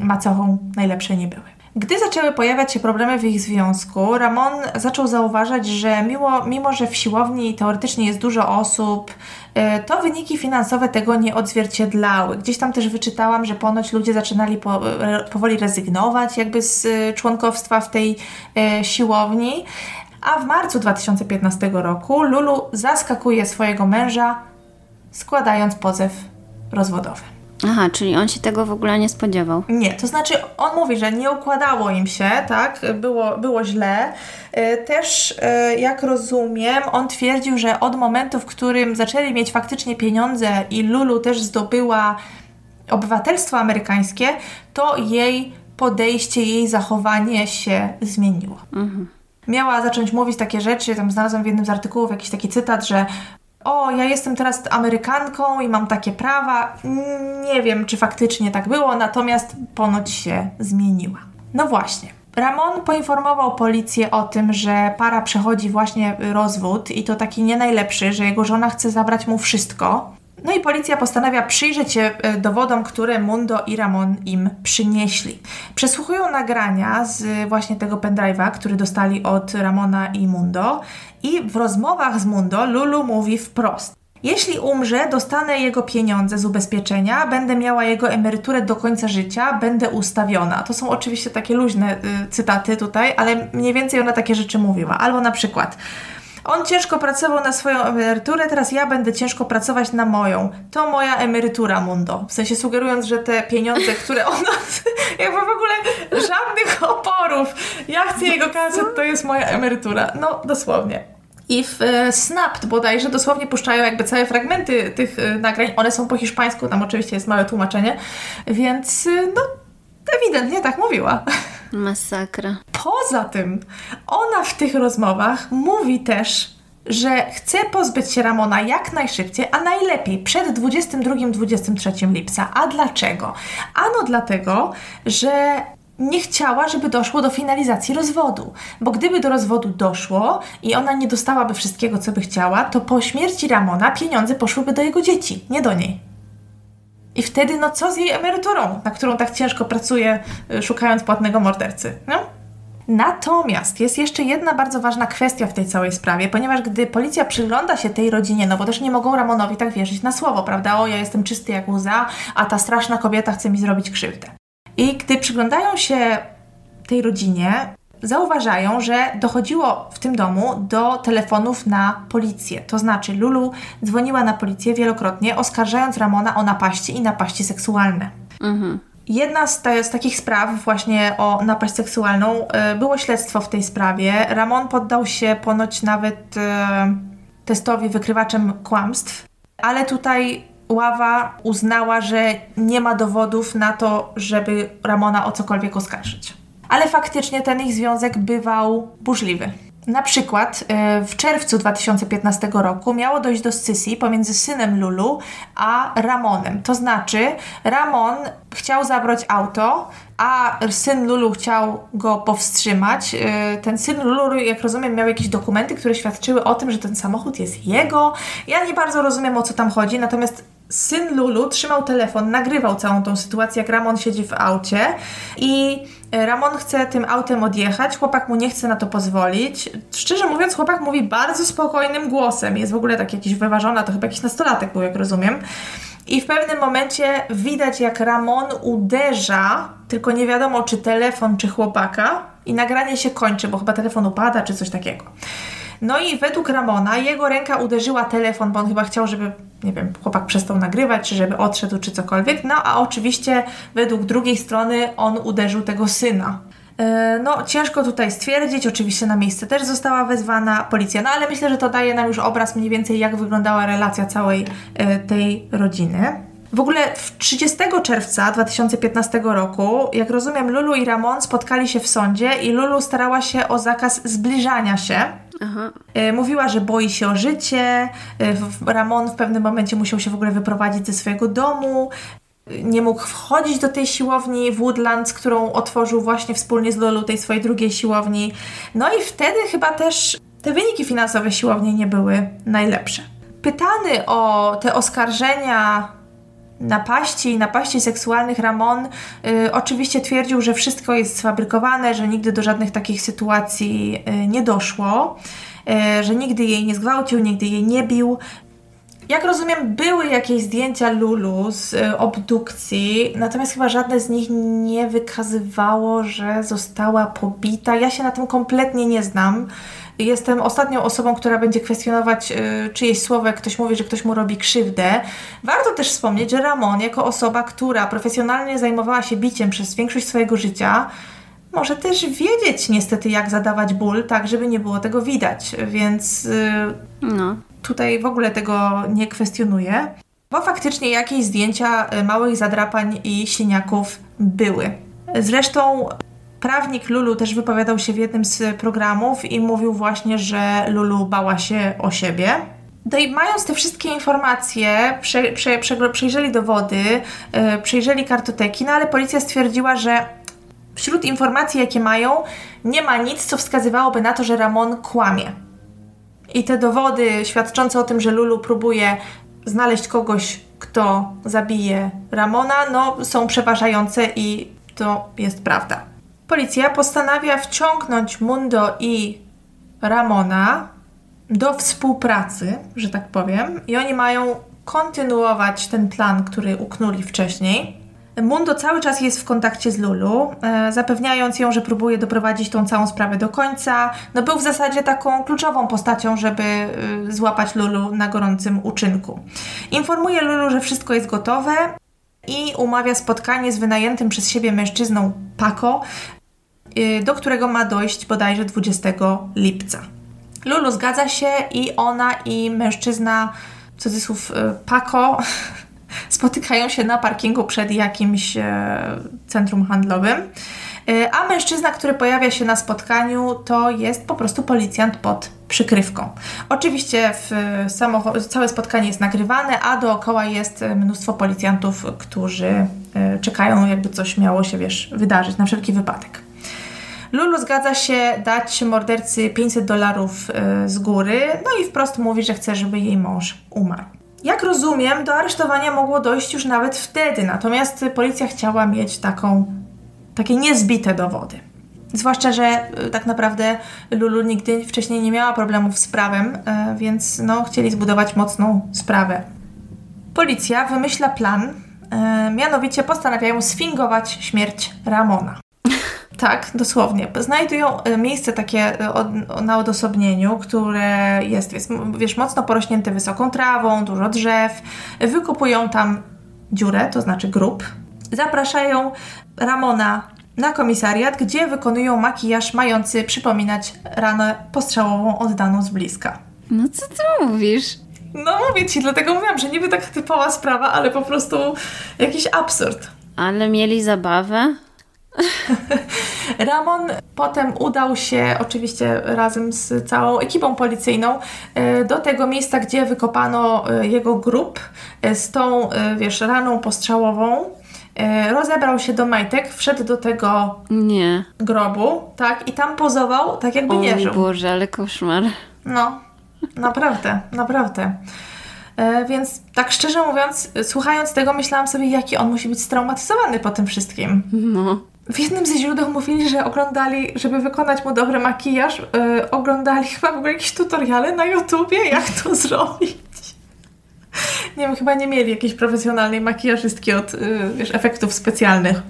macochą najlepsze nie były. Gdy zaczęły pojawiać się problemy w ich związku, Ramon zaczął zauważać, że mimo, mimo że w siłowni teoretycznie jest dużo osób, e, to wyniki finansowe tego nie odzwierciedlały. Gdzieś tam też wyczytałam, że ponoć ludzie zaczynali po, e, powoli rezygnować jakby z e, członkowstwa w tej siłowni. A w marcu 2015 roku Lulu zaskakuje swojego męża, składając pozew rozwodowy. Aha, czyli on się tego w ogóle nie spodziewał. Nie, to znaczy on mówi, że nie układało im się, tak, było, było źle. E, też, e, jak rozumiem, on twierdził, że od momentu, w którym zaczęli mieć faktycznie pieniądze i Lulu też zdobyła obywatelstwo amerykańskie, to jej podejście, jej zachowanie się zmieniło. Mhm miała zacząć mówić takie rzeczy, tam znalazłam w jednym z artykułów jakiś taki cytat, że o, ja jestem teraz Amerykanką i mam takie prawa. Nie wiem, czy faktycznie tak było, natomiast ponoć się zmieniła. No właśnie. Ramon poinformował policję o tym, że para przechodzi właśnie rozwód i to taki nie najlepszy, że jego żona chce zabrać mu wszystko. No i policja postanawia przyjrzeć się e, dowodom, które Mundo i Ramon im przynieśli. Przesłuchują nagrania z właśnie tego pendrive'a, który dostali od Ramona i Mundo i w rozmowach z Mundo Lulu mówi wprost. Jeśli umrze, dostanę jego pieniądze z ubezpieczenia, będę miała jego emeryturę do końca życia, będę ustawiona. To są oczywiście takie luźne y, cytaty tutaj, ale mniej więcej ona takie rzeczy mówiła. Albo na przykład on ciężko pracował na swoją emeryturę, teraz ja będę ciężko pracować na moją. To moja emerytura, Mundo. W sensie sugerując, że te pieniądze, które ona... *laughs* jakby w ogóle żadnych oporów. Ja chcę jego kasę, to jest moja emerytura. No, dosłownie. I w e, Snapped bodajże dosłownie puszczają jakby całe fragmenty tych e, nagrań. One są po hiszpańsku, tam oczywiście jest małe tłumaczenie, więc e, no ewidentnie tak mówiła. Masakra. Poza tym, ona w tych rozmowach mówi też, że chce pozbyć się Ramona jak najszybciej, a najlepiej przed 22-23 lipca. A dlaczego? Ano dlatego, że nie chciała, żeby doszło do finalizacji rozwodu. Bo gdyby do rozwodu doszło i ona nie dostałaby wszystkiego, co by chciała, to po śmierci Ramona pieniądze poszłyby do jego dzieci, nie do niej. I wtedy, no co z jej emeryturą, na którą tak ciężko pracuje, y, szukając płatnego mordercy, no? Natomiast jest jeszcze jedna bardzo ważna kwestia w tej całej sprawie, ponieważ gdy policja przygląda się tej rodzinie, no bo też nie mogą Ramonowi tak wierzyć na słowo, prawda? O, ja jestem czysty jak łza, a ta straszna kobieta chce mi zrobić krzywdę. I gdy przyglądają się tej rodzinie, zauważają, że dochodziło w tym domu do telefonów na policję. To znaczy, Lulu dzwoniła na policję wielokrotnie, oskarżając Ramona o napaści i napaści seksualne. Mhm. Jedna z, te, z, takich spraw, właśnie o napaść seksualną, y, było śledztwo w tej sprawie. Ramon poddał się ponoć nawet y, testowi wykrywaczem kłamstw, ale tutaj ława uznała, że nie ma dowodów na to, żeby Ramona o cokolwiek oskarżyć. Ale faktycznie ten ich związek bywał burzliwy. Na przykład e, w czerwcu 2015 roku miało dojść do scysji pomiędzy synem Lulu a Ramonem. To znaczy, Ramon chciał zabrać auto, a syn Lulu chciał go powstrzymać. E, ten syn Lulu, jak rozumiem, miał jakieś dokumenty, które świadczyły o tym, że ten samochód jest jego. Ja nie bardzo rozumiem o co tam chodzi, natomiast syn Lulu trzymał telefon, nagrywał całą tą sytuację, jak Ramon siedzi w aucie i e, Ramon chce tym autem odjechać, chłopak mu nie chce na to pozwolić. Szczerze mówiąc, chłopak mówi bardzo spokojnym głosem, jest w ogóle tak jakiś wyważona, to chyba jakiś nastolatek był, jak rozumiem. I w pewnym momencie widać, jak Ramon uderza, tylko nie wiadomo, czy telefon, czy chłopaka, i nagranie się kończy, bo chyba telefon upada, czy coś takiego. No i według Ramona jego ręka uderzyła telefon, bo on chyba chciał, żeby, nie wiem, chłopak przestał nagrywać, czy żeby odszedł, czy cokolwiek. No a oczywiście według drugiej strony on uderzył tego syna. E, no, ciężko tutaj stwierdzić. Oczywiście na miejsce też została wezwana policja, no ale myślę, że to daje nam już obraz mniej więcej, jak wyglądała relacja całej e, tej rodziny. W ogóle 30 czerwca 2015 roku, jak rozumiem, Lulu i Ramon spotkali się w sądzie i Lulu starała się o zakaz zbliżania się. Aha. E, mówiła, że boi się o życie. E, Ramon w pewnym momencie musiał się w ogóle wyprowadzić ze swojego domu. Nie mógł wchodzić do tej siłowni w Woodlands, którą otworzył właśnie wspólnie z Lulu, tej swojej drugiej siłowni. No i wtedy chyba też te wyniki finansowe siłowni nie były najlepsze. Pytany o te oskarżenia napaści napaści seksualnych Ramon y, oczywiście twierdził, że wszystko jest sfabrykowane, że nigdy do żadnych takich sytuacji y, nie doszło, y, że nigdy jej nie zgwałcił, nigdy jej nie bił. Jak rozumiem, były jakieś zdjęcia Lulu z y, obdukcji, natomiast chyba żadne z nich nie wykazywało, że została pobita. Ja się na tym kompletnie nie znam. Jestem ostatnią osobą, która będzie kwestionować y, czyjeś słowo, jak ktoś mówi, że ktoś mu robi krzywdę. Warto też wspomnieć, że Ramon, jako osoba, która profesjonalnie zajmowała się biciem przez większość swojego życia, może też wiedzieć niestety, jak zadawać ból, tak żeby nie było tego widać, więc y, no. tutaj w ogóle tego nie kwestionuję. Bo faktycznie jakieś zdjęcia y, małych zadrapań i siniaków były. Zresztą Prawnik Lulu też wypowiadał się w jednym z programów i mówił właśnie, że Lulu bała się o siebie. No i mając te wszystkie informacje, prze, prze, prze, przejrzeli dowody, yy, przejrzeli kartoteki, no ale policja stwierdziła, że wśród informacji, jakie mają, nie ma nic, co wskazywałoby na to, że Ramon kłamie. I te dowody świadczące o tym, że Lulu próbuje znaleźć kogoś, kto zabije Ramona, no są przeważające i to jest prawda. Policja postanawia wciągnąć Mundo i Ramona do współpracy, że tak powiem, i oni mają kontynuować ten plan, który uknuli wcześniej. Mundo cały czas jest w kontakcie z Lulu, e, zapewniając ją, że próbuje doprowadzić tą całą sprawę do końca. No był w zasadzie taką kluczową postacią, żeby e, złapać Lulu na gorącym uczynku. Informuje Lulu, że wszystko jest gotowe i umawia spotkanie z wynajętym przez siebie mężczyzną Paco, y, do którego ma dojść bodajże 20 lipca. Lulu zgadza się i ona i mężczyzna, cudzysłów y, Paco, *laughs* spotykają się na parkingu przed jakimś e, centrum handlowym. E, a mężczyzna, który pojawia się na spotkaniu, to jest po prostu policjant pod przykrywką. Oczywiście w całe spotkanie jest nagrywane, a dookoła jest mnóstwo policjantów, którzy e, czekają, jakby coś miało się, wiesz, wydarzyć na wszelki wypadek. Lulu zgadza się dać mordercy 500 dolarów z góry, no i wprost mówi, że chce, żeby jej mąż umarł. Jak rozumiem, do aresztowania mogło dojść już nawet wtedy, natomiast policja chciała mieć taką, takie niezbite dowody. Zwłaszcza, że y, tak naprawdę Lulu nigdy wcześniej nie miała problemów z prawem, y, więc no, chcieli zbudować mocną sprawę. Policja wymyśla plan, y, mianowicie postanawiają sfingować śmierć Ramona. *laughs* Tak, dosłownie. Znajdują miejsce takie na odosobnieniu, które jest, jest, wiesz, mocno porośnięte wysoką trawą, dużo drzew. Wykupują tam dziurę, to znaczy grób. Zapraszają Ramona na komisariat, gdzie wykonują makijaż mający przypominać ranę postrzałową oddaną z bliska. No co ty mówisz? No mówię ci, dlatego mówiłam, że niby tak typowa sprawa, ale po prostu jakiś absurd. Ale mieli zabawę? *laughs* Ramon potem udał się, oczywiście razem z całą ekipą policyjną, e, do tego miejsca, gdzie wykopano e, jego grób e, z tą, wiesz, raną postrzałową. Rozebrał się do majtek, wszedł do tego nie. grobu, tak, i tam pozował, tak jakby o nie żył. Boże, ale koszmar. No, naprawdę, naprawdę. E, więc tak szczerze mówiąc, słuchając tego, myślałam sobie, jaki on musi być straumatyzowany po tym wszystkim. No. W jednym ze źródeł mówili, że oglądali, żeby wykonać mu dobry makijaż, yy, oglądali chyba w ogóle jakieś tutoriale na YouTubie, jak to *laughs* zrobić. Nie wiem, chyba nie mieli jakiejś profesjonalnej makijażystki od yy, wiesz, efektów specjalnych.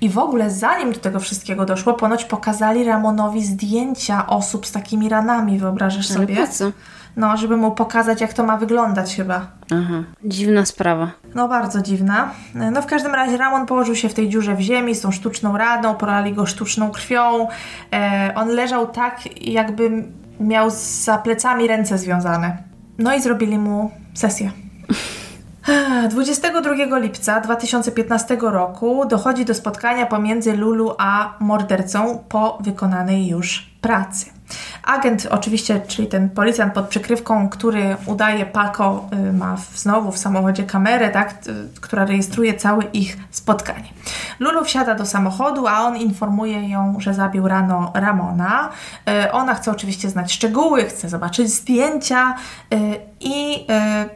I w ogóle zanim do tego wszystkiego doszło, ponoć pokazali Ramonowi zdjęcia osób z takimi ranami, wyobrażasz Ale sobie? Po co? No, żeby mu pokazać, jak to ma wyglądać chyba. Aha, dziwna sprawa. No, bardzo dziwna. No, w każdym razie Ramon położył się w tej dziurze w ziemi z tą sztuczną radą, porali go sztuczną krwią. E, on leżał tak, jakby miał za plecami ręce związane. No i zrobili mu sesję. *sighs* 22 lipca 2015 roku dochodzi do spotkania pomiędzy Lulu a mordercą po wykonanej już pracy. Agent oczywiście, czyli ten policjant pod przykrywką, który udaje Paco, y, ma znowu w samochodzie kamerę, tak, która rejestruje całe ich spotkanie. Lulu wsiada do samochodu, a on informuje ją, że zabił rano Ramona. Y, ona chce oczywiście znać szczegóły, chce zobaczyć zdjęcia y, i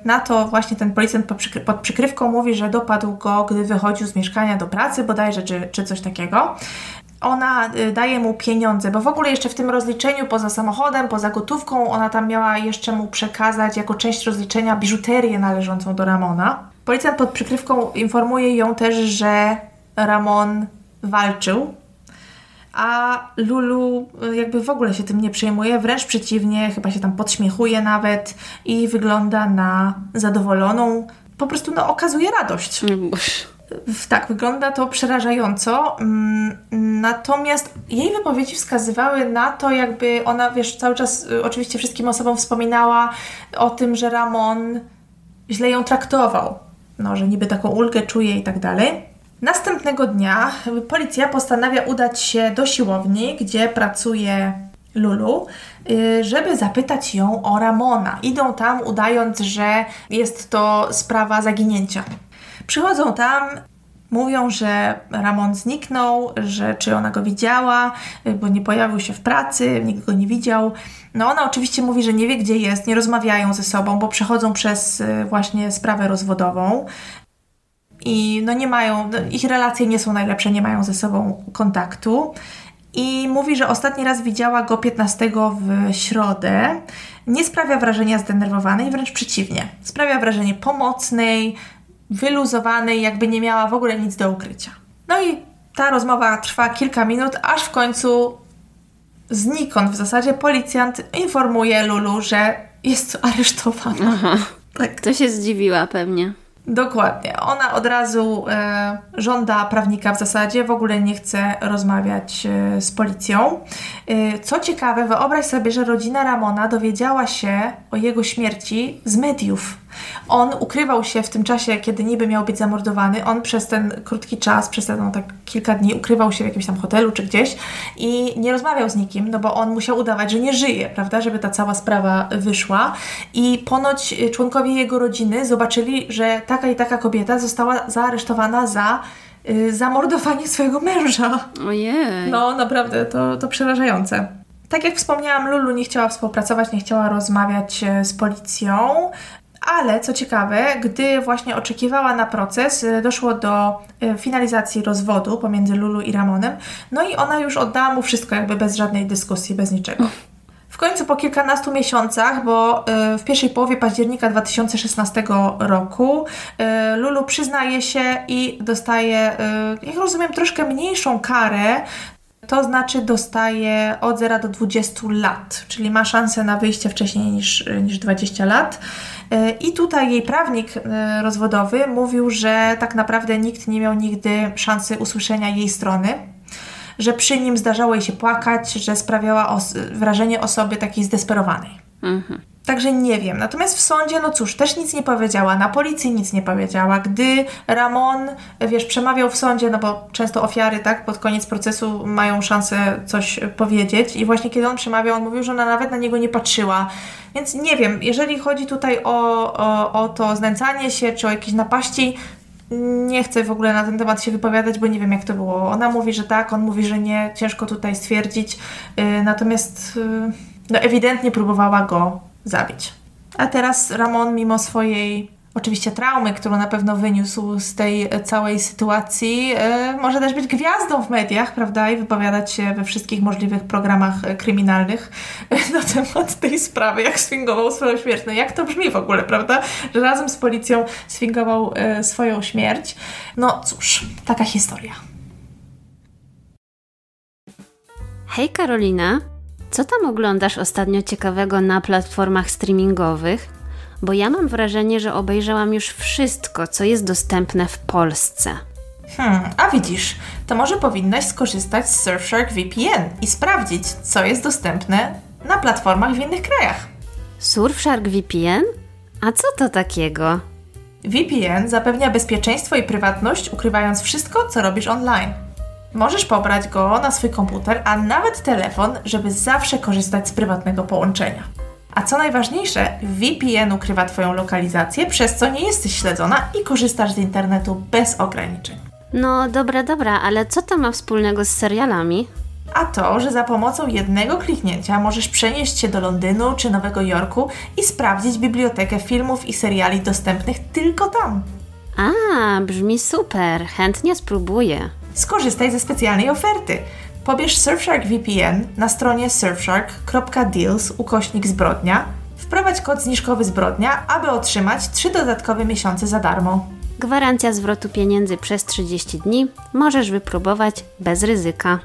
na to właśnie ten policjant pod przykrywką mówi, że dopadł go, gdy wychodził z mieszkania do pracy bodajże, czy, czy coś takiego ona y, daje mu pieniądze, bo w ogóle jeszcze w tym rozliczeniu poza samochodem, poza gotówką, ona tam miała jeszcze mu przekazać jako część rozliczenia biżuterię należącą do Ramona. Policjant pod przykrywką informuje ją też, że Ramon walczył, a Lulu y, jakby w ogóle się tym nie przejmuje, wręcz przeciwnie, chyba się tam podśmiechuje nawet i wygląda na zadowoloną, po prostu no, okazuje radość. Tak, wygląda to przerażająco. Mm, natomiast jej wypowiedzi wskazywały na to, jakby ona, wiesz, cały czas y, oczywiście wszystkim osobom wspominała o tym, że Ramon źle ją traktował. No, że niby taką ulgę czuje i tak dalej. Następnego dnia policja postanawia udać się do siłowni, gdzie pracuje Lulu, y, żeby zapytać ją o Ramona. Idą tam udając, że jest to sprawa zaginięcia. Przychodzą tam, mówią, że Ramon zniknął, że czy ona go widziała, bo nie pojawił się w pracy, nikt go nie widział. No ona oczywiście mówi, że nie wie gdzie jest, nie rozmawiają ze sobą, bo przechodzą przez y, właśnie sprawę rozwodową. I no nie mają, no, ich relacje nie są najlepsze, nie mają ze sobą kontaktu. I mówi, że ostatni raz widziała go 15 w środę. Nie sprawia wrażenia zdenerwowanej, wręcz przeciwnie. Sprawia wrażenie pomocnej, wyluzowanej, jakby nie miała w ogóle nic do ukrycia. No i ta rozmowa trwa kilka minut, aż w końcu znikąd w zasadzie policjant informuje Lulu, że jest aresztowana. Aha. Tak. To się zdziwiła pewnie. Dokładnie. Ona od razu e, żąda prawnika w zasadzie, w ogóle nie chce rozmawiać e, z policją. E, co ciekawe, wyobraź sobie, że rodzina Ramona dowiedziała się o jego śmierci z mediów. On ukrywał się w tym czasie, kiedy niby miał być zamordowany. On przez ten krótki czas, przez ten no, tak kilka dni ukrywał się w jakimś tam hotelu czy gdzieś i nie rozmawiał z nikim, no bo on musiał udawać, że nie żyje, prawda, żeby ta cała sprawa wyszła. I ponoć członkowie jego rodziny zobaczyli, że taka i taka kobieta została zaaresztowana za y, zamordowanie swojego męża. Ojej. No, naprawdę, to, to przerażające. Tak jak wspomniałam, Lulu nie chciała współpracować, nie chciała rozmawiać e, z policją Ale co ciekawe, gdy właśnie oczekiwała na proces, y, doszło do y, finalizacji rozwodu pomiędzy Lulu i Ramonem, no i ona już oddała mu wszystko, jakby bez żadnej dyskusji, bez niczego. W końcu po kilkunastu miesiącach, bo y, w pierwszej połowie października 2016 roku Lulu przyznaje się i dostaje, jak rozumiem, troszkę mniejszą karę to znaczy dostaje od 0 do 20 lat, czyli ma szansę na wyjście wcześniej niż, niż 20 lat. I tutaj jej prawnik e, rozwodowy mówił, że tak naprawdę nikt nie miał nigdy szansy usłyszenia jej strony, że przy nim zdarzało jej się płakać, że sprawiała os wrażenie osoby takiej zdesperowanej. Mhm. Także nie wiem. Natomiast w sądzie, no cóż, też nic nie powiedziała, na policji nic nie powiedziała. Gdy Ramon, wiesz, przemawiał w sądzie, no bo często ofiary, tak, pod koniec procesu mają szansę coś powiedzieć i właśnie kiedy on przemawiał, on mówił, że ona nawet na niego nie patrzyła. Więc nie wiem, jeżeli chodzi tutaj o, o, o to znęcanie się czy o jakieś napaści, nie chcę w ogóle na ten temat się wypowiadać, bo nie wiem jak to było. Ona mówi, że tak, on mówi, że nie, ciężko tutaj stwierdzić. Yy, natomiast yy, no ewidentnie próbowała go zabić. A teraz Ramon, mimo swojej oczywiście traumy, którą na pewno wyniósł z tej całej sytuacji, yy, może też być gwiazdą w mediach, prawda? I wypowiadać się we wszystkich możliwych programach e, kryminalnych na temat tej sprawy, jak sfingował swoją śmierć. No jak to brzmi w ogóle, prawda? Że razem z policją sfingował swoją śmierć. No cóż, taka historia. Hej Karolina, co tam oglądasz ostatnio ciekawego na platformach streamingowych? Bo ja mam wrażenie, że obejrzałam już wszystko, co jest dostępne w Polsce. Hmm, a widzisz, to może powinnaś skorzystać z Surfshark VPN i sprawdzić, co jest dostępne na platformach w innych krajach. Surfshark VPN? A co to takiego? VPN zapewnia bezpieczeństwo i prywatność, ukrywając wszystko, co robisz online. Możesz pobrać go na swój komputer, a nawet telefon, żeby zawsze korzystać z prywatnego połączenia. A co najważniejsze, VPN ukrywa Twoją lokalizację, przez co nie jesteś śledzona i korzystasz z internetu bez ograniczeń. No dobra, dobra, ale co to ma wspólnego z serialami? A to, że za pomocą jednego kliknięcia możesz przenieść się do Londynu czy Nowego Jorku i sprawdzić bibliotekę filmów i seriali dostępnych tylko tam. A, brzmi super, chętnie spróbuję skorzystaj ze specjalnej oferty. Pobierz Surfshark VPN na stronie surfshark.deals ukośnik zbrodnia, wprowadź kod zniżkowy zbrodnia, aby otrzymać 3 dodatkowe miesiące za darmo. Gwarancja zwrotu pieniędzy przez 30 dni. Możesz wypróbować bez ryzyka.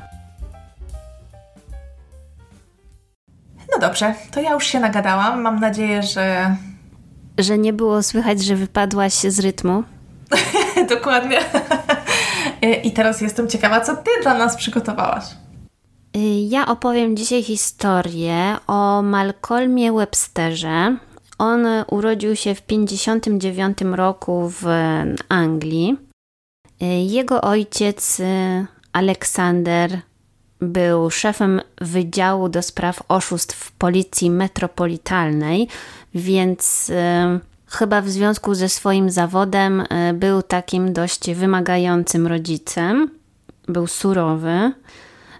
No dobrze, to ja już się nagadałam. Mam nadzieję, że. Że nie było słychać, że wypadłaś z rytmu. *laughs* Dokładnie. Y, I teraz jestem ciekawa, co ty dla nas przygotowałaś. Y, ja opowiem dzisiaj historię o Malcolmie Websterze. On urodził się w 59 roku w Anglii. Y, jego ojciec Aleksander był szefem Wydziału do Spraw Oszustw w Policji Metropolitalnej, więc chyba w związku ze swoim zawodem e, był takim dość wymagającym rodzicem, był surowy.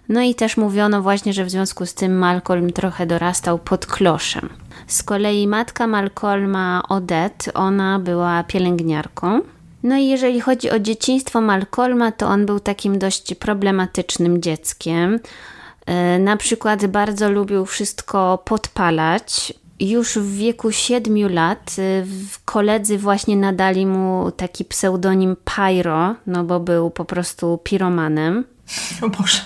No i też mówiono właśnie, że w związku z tym Malcolm trochę dorastał pod kloszem. Z kolei matka Malcolma, Odette, ona była pielęgniarką. No i jeżeli chodzi o dzieciństwo Malcolma, to on był takim dość problematycznym dzieckiem. E, na przykład bardzo lubił wszystko podpalać, już w wieku 7 lat y, koledzy właśnie nadali mu taki pseudonim Pyro, no bo był po prostu piromanem. O Boże.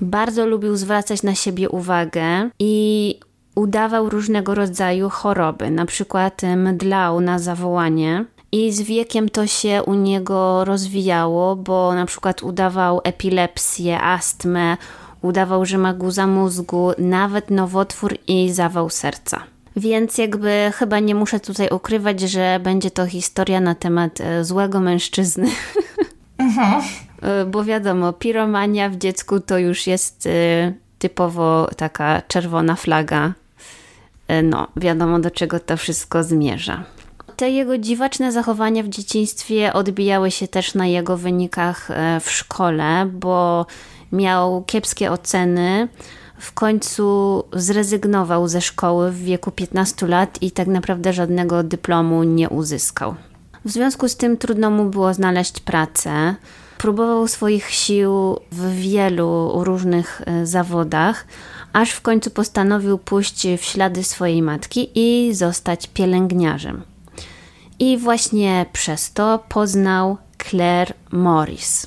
Bardzo lubił zwracać na siebie uwagę i udawał różnego rodzaju choroby, na przykład mdlał na zawołanie. I z wiekiem to się u niego rozwijało, bo na przykład udawał epilepsję, astmę, Udawał, że ma guza mózgu, nawet nowotwór i zawał serca. Więc jakby chyba nie muszę tutaj ukrywać, że będzie to historia na temat e, złego mężczyzny. *laughs* Mhm. E, bo wiadomo, piromania w dziecku to już jest e, typowo taka czerwona flaga. No, wiadomo do czego to wszystko zmierza. Te jego dziwaczne zachowania w dzieciństwie odbijały się też na jego wynikach w szkole, bo miał kiepskie oceny w końcu zrezygnował ze szkoły w wieku 15 lat i tak naprawdę żadnego dyplomu nie uzyskał. W związku z tym trudno mu było znaleźć pracę. Próbował swoich sił w wielu różnych e, zawodach, aż w końcu postanowił pójść w ślady swojej matki i zostać pielęgniarzem. I właśnie przez to poznał Claire Morris.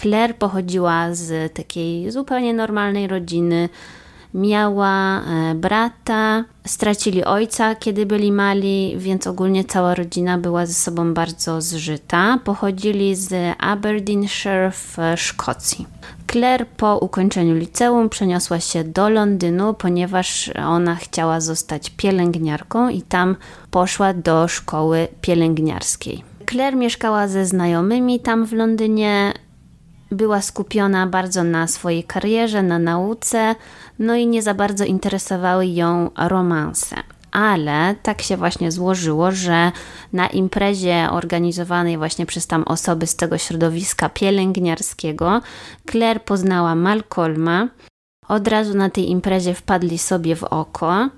Claire pochodziła z takiej zupełnie normalnej rodziny. Miała e, brata, stracili ojca, kiedy byli mali, więc ogólnie cała rodzina była ze sobą bardzo zżyta. Pochodzili z Aberdeenshire w Szkocji. Claire po ukończeniu liceum przeniosła się do Londynu, ponieważ ona chciała zostać pielęgniarką i tam poszła do szkoły pielęgniarskiej. Claire mieszkała ze znajomymi tam w Londynie, była skupiona bardzo na swojej karierze, na nauce, no i nie za bardzo interesowały ją romanse. Ale tak się właśnie złożyło, że na imprezie organizowanej właśnie przez tam osoby z tego środowiska pielęgniarskiego, Claire poznała Malcolma. Od razu na tej imprezie wpadli sobie w oko,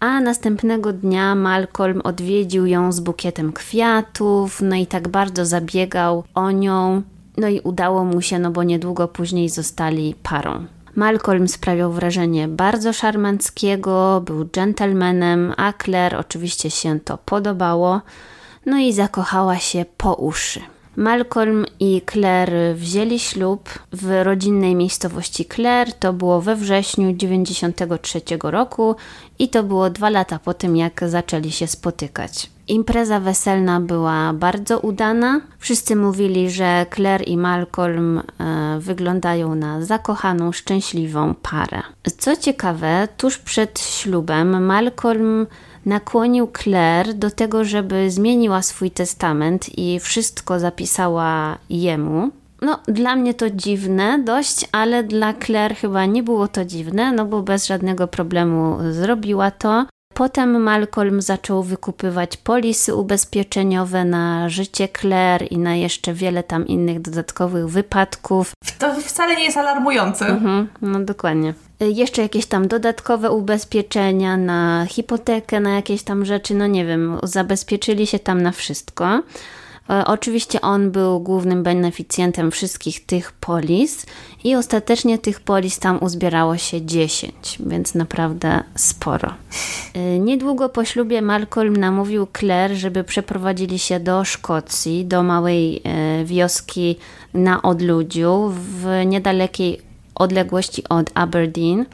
a następnego dnia Malcolm odwiedził ją z bukietem kwiatów, no i tak bardzo zabiegał o nią, no i udało mu się, no bo niedługo później zostali parą. Malcolm sprawiał wrażenie bardzo szarmanckiego, był gentlemanem, a Claire oczywiście się to podobało, no i zakochała się po uszy. Malcolm i Claire wzięli ślub w rodzinnej miejscowości Claire. To było we wrześniu 1993 roku i to było dwa lata po tym, jak zaczęli się spotykać. Impreza weselna była bardzo udana. Wszyscy mówili, że Claire i Malcolm e, wyglądają na zakochaną, szczęśliwą parę. Co ciekawe, tuż przed ślubem Malcolm nakłonił Claire do tego, żeby zmieniła swój testament i wszystko zapisała jemu. No, dla mnie to dziwne dość, ale dla Claire chyba nie było to dziwne, no bo bez żadnego problemu zrobiła to. Potem Malcolm zaczął wykupywać polisy ubezpieczeniowe na życie Claire i na jeszcze wiele tam innych dodatkowych wypadków. To wcale nie jest alarmujące. Mhm, no dokładnie. Y, jeszcze jakieś tam dodatkowe ubezpieczenia na hipotekę, na jakieś tam rzeczy, no nie wiem, zabezpieczyli się tam na wszystko. E, oczywiście on był głównym beneficjentem wszystkich tych polis i ostatecznie tych polis tam uzbierało się 10, więc naprawdę sporo. E, niedługo po ślubie Malcolm namówił Claire, żeby przeprowadzili się do Szkocji, do małej wioski na odludziu w niedalekiej odległości od Aberdeen.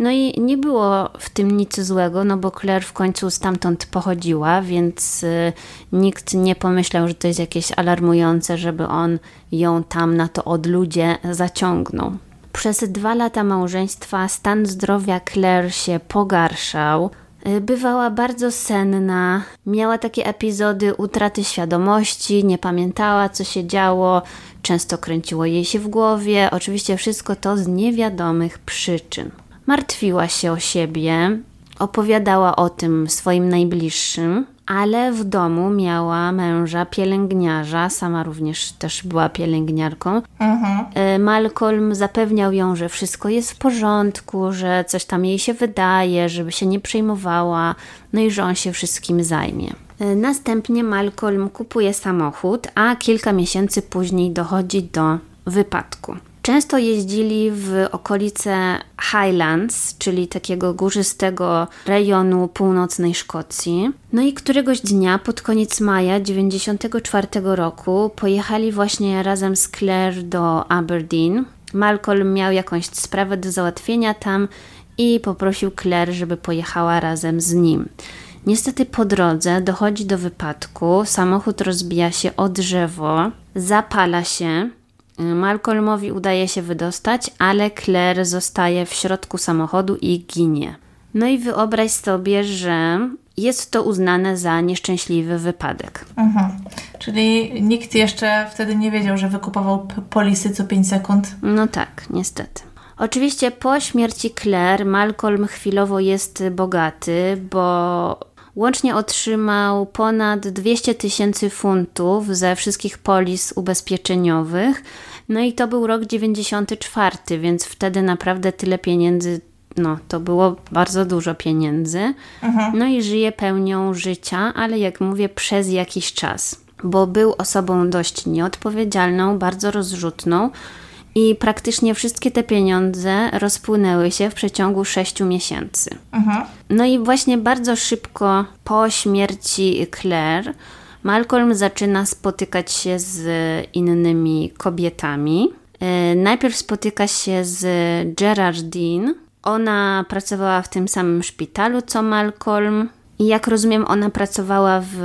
No i nie było w tym nic złego, no bo Claire w końcu stamtąd pochodziła, więc y, nikt nie pomyślał, że to jest jakieś alarmujące, żeby on ją tam na to odludzie zaciągnął. Przez dwa lata małżeństwa stan zdrowia Claire się pogarszał. Y, bywała bardzo senna, miała takie epizody utraty świadomości, nie pamiętała co się działo, często kręciło jej się w głowie. Oczywiście wszystko to z niewiadomych przyczyn. Martwiła się o siebie, opowiadała o tym swoim najbliższym, ale w domu miała męża pielęgniarza, sama również też była pielęgniarką. Mhm. E, Malcolm zapewniał ją, że wszystko jest w porządku, że coś tam jej się wydaje, żeby się nie przejmowała, no i że on się wszystkim zajmie. E, następnie Malcolm kupuje samochód, a kilka miesięcy później dochodzi do wypadku. Często jeździli w okolice Highlands, czyli takiego górzystego rejonu północnej Szkocji. No i któregoś dnia pod koniec maja 1994 roku pojechali właśnie razem z Claire do Aberdeen. Malcolm miał jakąś sprawę do załatwienia tam i poprosił Claire, żeby pojechała razem z nim. Niestety po drodze dochodzi do wypadku, samochód rozbija się o drzewo, zapala się, Malcolmowi udaje się wydostać, ale Claire zostaje w środku samochodu i ginie. No i wyobraź sobie, że jest to uznane za nieszczęśliwy wypadek. Mhm. Czyli nikt jeszcze wtedy nie wiedział, że wykupował polisy co 5 sekund? No tak, niestety. Oczywiście po śmierci Claire Malcolm chwilowo jest bogaty, bo Łącznie otrzymał ponad 200 tysięcy funtów ze wszystkich polis ubezpieczeniowych. No i to był rok 94, więc wtedy naprawdę tyle pieniędzy no, to było bardzo dużo pieniędzy. Mhm. No i żyje pełnią życia, ale jak mówię, przez jakiś czas, bo był osobą dość nieodpowiedzialną, bardzo rozrzutną i praktycznie wszystkie te pieniądze rozpłynęły się w przeciągu 6 miesięcy. Mhm. No i właśnie bardzo szybko po śmierci Claire Malcolm zaczyna spotykać się z innymi kobietami. E, najpierw spotyka się z Gerardine. Ona pracowała w tym samym szpitalu co Malcolm. I jak rozumiem, ona pracowała w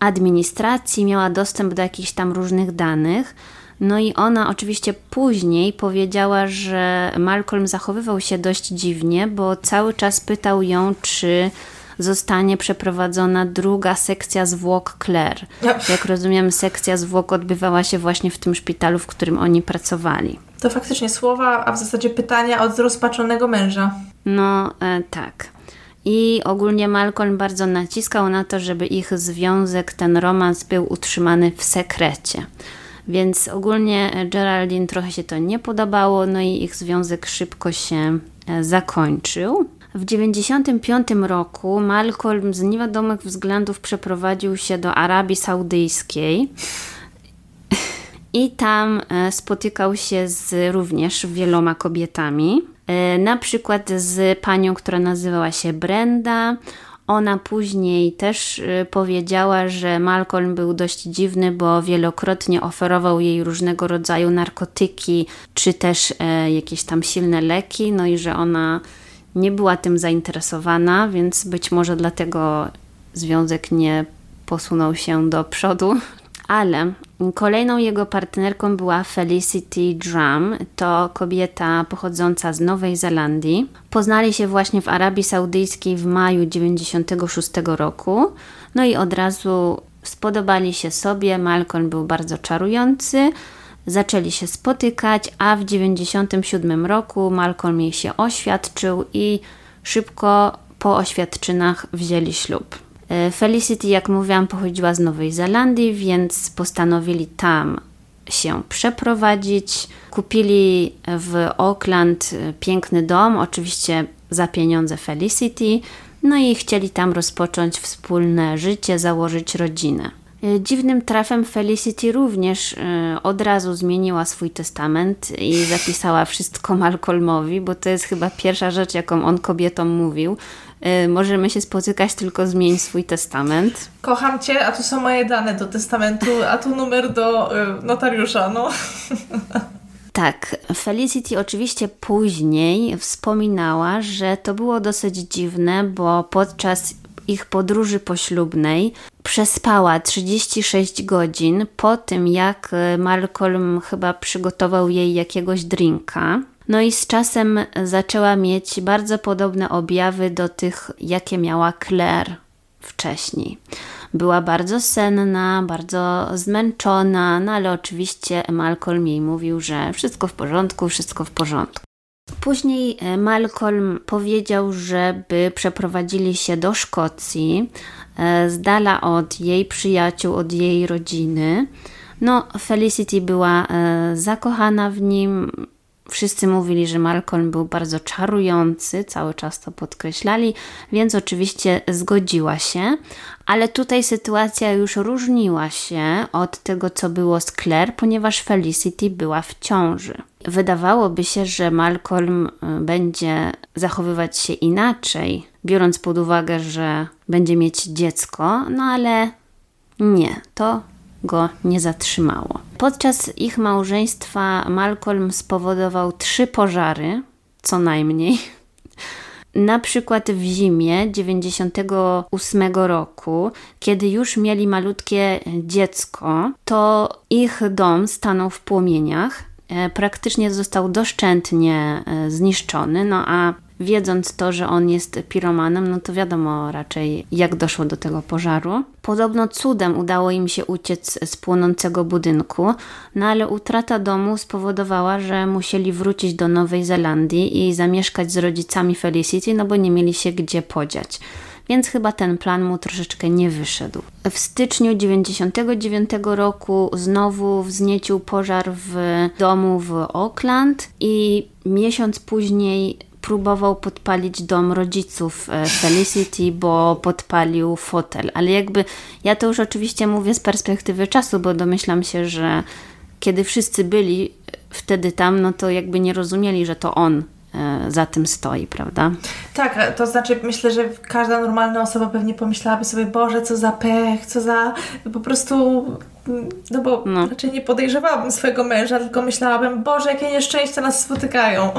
administracji, miała dostęp do jakichś tam różnych danych. No i ona oczywiście później powiedziała, że Malcolm zachowywał się dość dziwnie, bo cały czas pytał ją, czy zostanie przeprowadzona druga sekcja zwłok Claire. Jak rozumiem, sekcja zwłok odbywała się właśnie w tym szpitalu, w którym oni pracowali. To faktycznie słowa, a w zasadzie pytania od zrozpaczonego męża. No e, tak. I ogólnie Malcolm bardzo naciskał na to, żeby ich związek, ten romans był utrzymany w sekrecie. Więc ogólnie Geraldine trochę się to nie podobało, no i ich związek szybko się e, zakończył. W 1995 roku Malcolm z niewiadomych względów przeprowadził się do Arabii Saudyjskiej i tam e, spotykał się z również wieloma kobietami. E, na przykład z panią, która nazywała się Brenda. Ona później też e, powiedziała, że Malcolm był dość dziwny, bo wielokrotnie oferował jej różnego rodzaju narkotyki, czy też jakieś tam silne leki, no i że ona nie była tym zainteresowana, więc być może dlatego związek nie posunął się do przodu. Ale kolejną jego partnerką była Felicity Drum. To kobieta pochodząca z Nowej Zelandii. Poznali się właśnie w Arabii Saudyjskiej w maju 96 roku. No i od razu spodobali się sobie. Malcolm był bardzo czarujący zaczęli się spotykać, a w 1997 roku Malcolm jej się oświadczył i szybko po oświadczynach wzięli ślub. E, Felicity, jak mówiłam, pochodziła z Nowej Zelandii, więc postanowili tam się przeprowadzić. Kupili w Auckland e, piękny dom, oczywiście za pieniądze Felicity, no i chcieli tam rozpocząć wspólne życie, założyć rodzinę. E, dziwnym trafem Felicity również od razu zmieniła swój testament i zapisała wszystko *laughs* Malcolmowi, bo to jest chyba pierwsza rzecz, jaką on kobietom mówił. E, możemy się spotykać, tylko zmień swój testament. Kocham cię, a tu są moje dane do testamentu, a tu numer do notariusza, no. *laughs* Tak, Felicity oczywiście później wspominała, że to było dosyć dziwne, bo podczas ich podróży poślubnej przespała 36 godzin po tym, jak e, Malcolm chyba przygotował jej jakiegoś drinka. No i z czasem zaczęła mieć bardzo podobne objawy do tych, jakie miała Claire wcześniej. Była bardzo senna, bardzo zmęczona, no ale oczywiście Malcolm jej mówił, że wszystko w porządku, wszystko w porządku. Później e, Malcolm powiedział, żeby przeprowadzili się do Szkocji, e, z dala od jej przyjaciół, od jej rodziny. No, Felicity była e, zakochana w nim, Wszyscy mówili, że Malcolm był bardzo czarujący, cały czas to podkreślali, więc oczywiście zgodziła się, ale tutaj sytuacja już różniła się od tego, co było z Claire, ponieważ Felicity była w ciąży. Wydawałoby się, że Malcolm y, będzie zachowywać się inaczej, biorąc pod uwagę, że będzie mieć dziecko, no ale nie, to go nie zatrzymało. Podczas ich małżeństwa Malcolm spowodował trzy pożary, co najmniej. *laughs* Na przykład w zimie 98 roku, kiedy już mieli malutkie dziecko, to ich dom stanął w płomieniach. E, praktycznie został doszczętnie e, zniszczony, no a wiedząc to, że on jest piromanem, no to wiadomo raczej, jak doszło do tego pożaru. Podobno cudem udało im się uciec z płonącego budynku, no ale utrata domu spowodowała, że musieli wrócić do Nowej Zelandii i zamieszkać z rodzicami Felicity, no bo nie mieli się gdzie podziać więc chyba ten plan mu troszeczkę nie wyszedł. W styczniu 99 roku znowu wzniecił pożar w domu w Auckland i miesiąc później próbował podpalić dom rodziców e, Felicity, bo podpalił fotel. Ale jakby ja to już oczywiście mówię z perspektywy czasu, bo domyślam się, że kiedy wszyscy byli wtedy tam, no to jakby nie rozumieli, że to on e, za tym stoi, prawda? Tak, to znaczy myślę, że każda normalna osoba pewnie pomyślałaby sobie, Boże, co za pech, co za po prostu no bo no. raczej nie podejrzewałabym swojego męża, tylko myślałabym, Boże, jakie nieszczęścia nas spotykają. *laughs*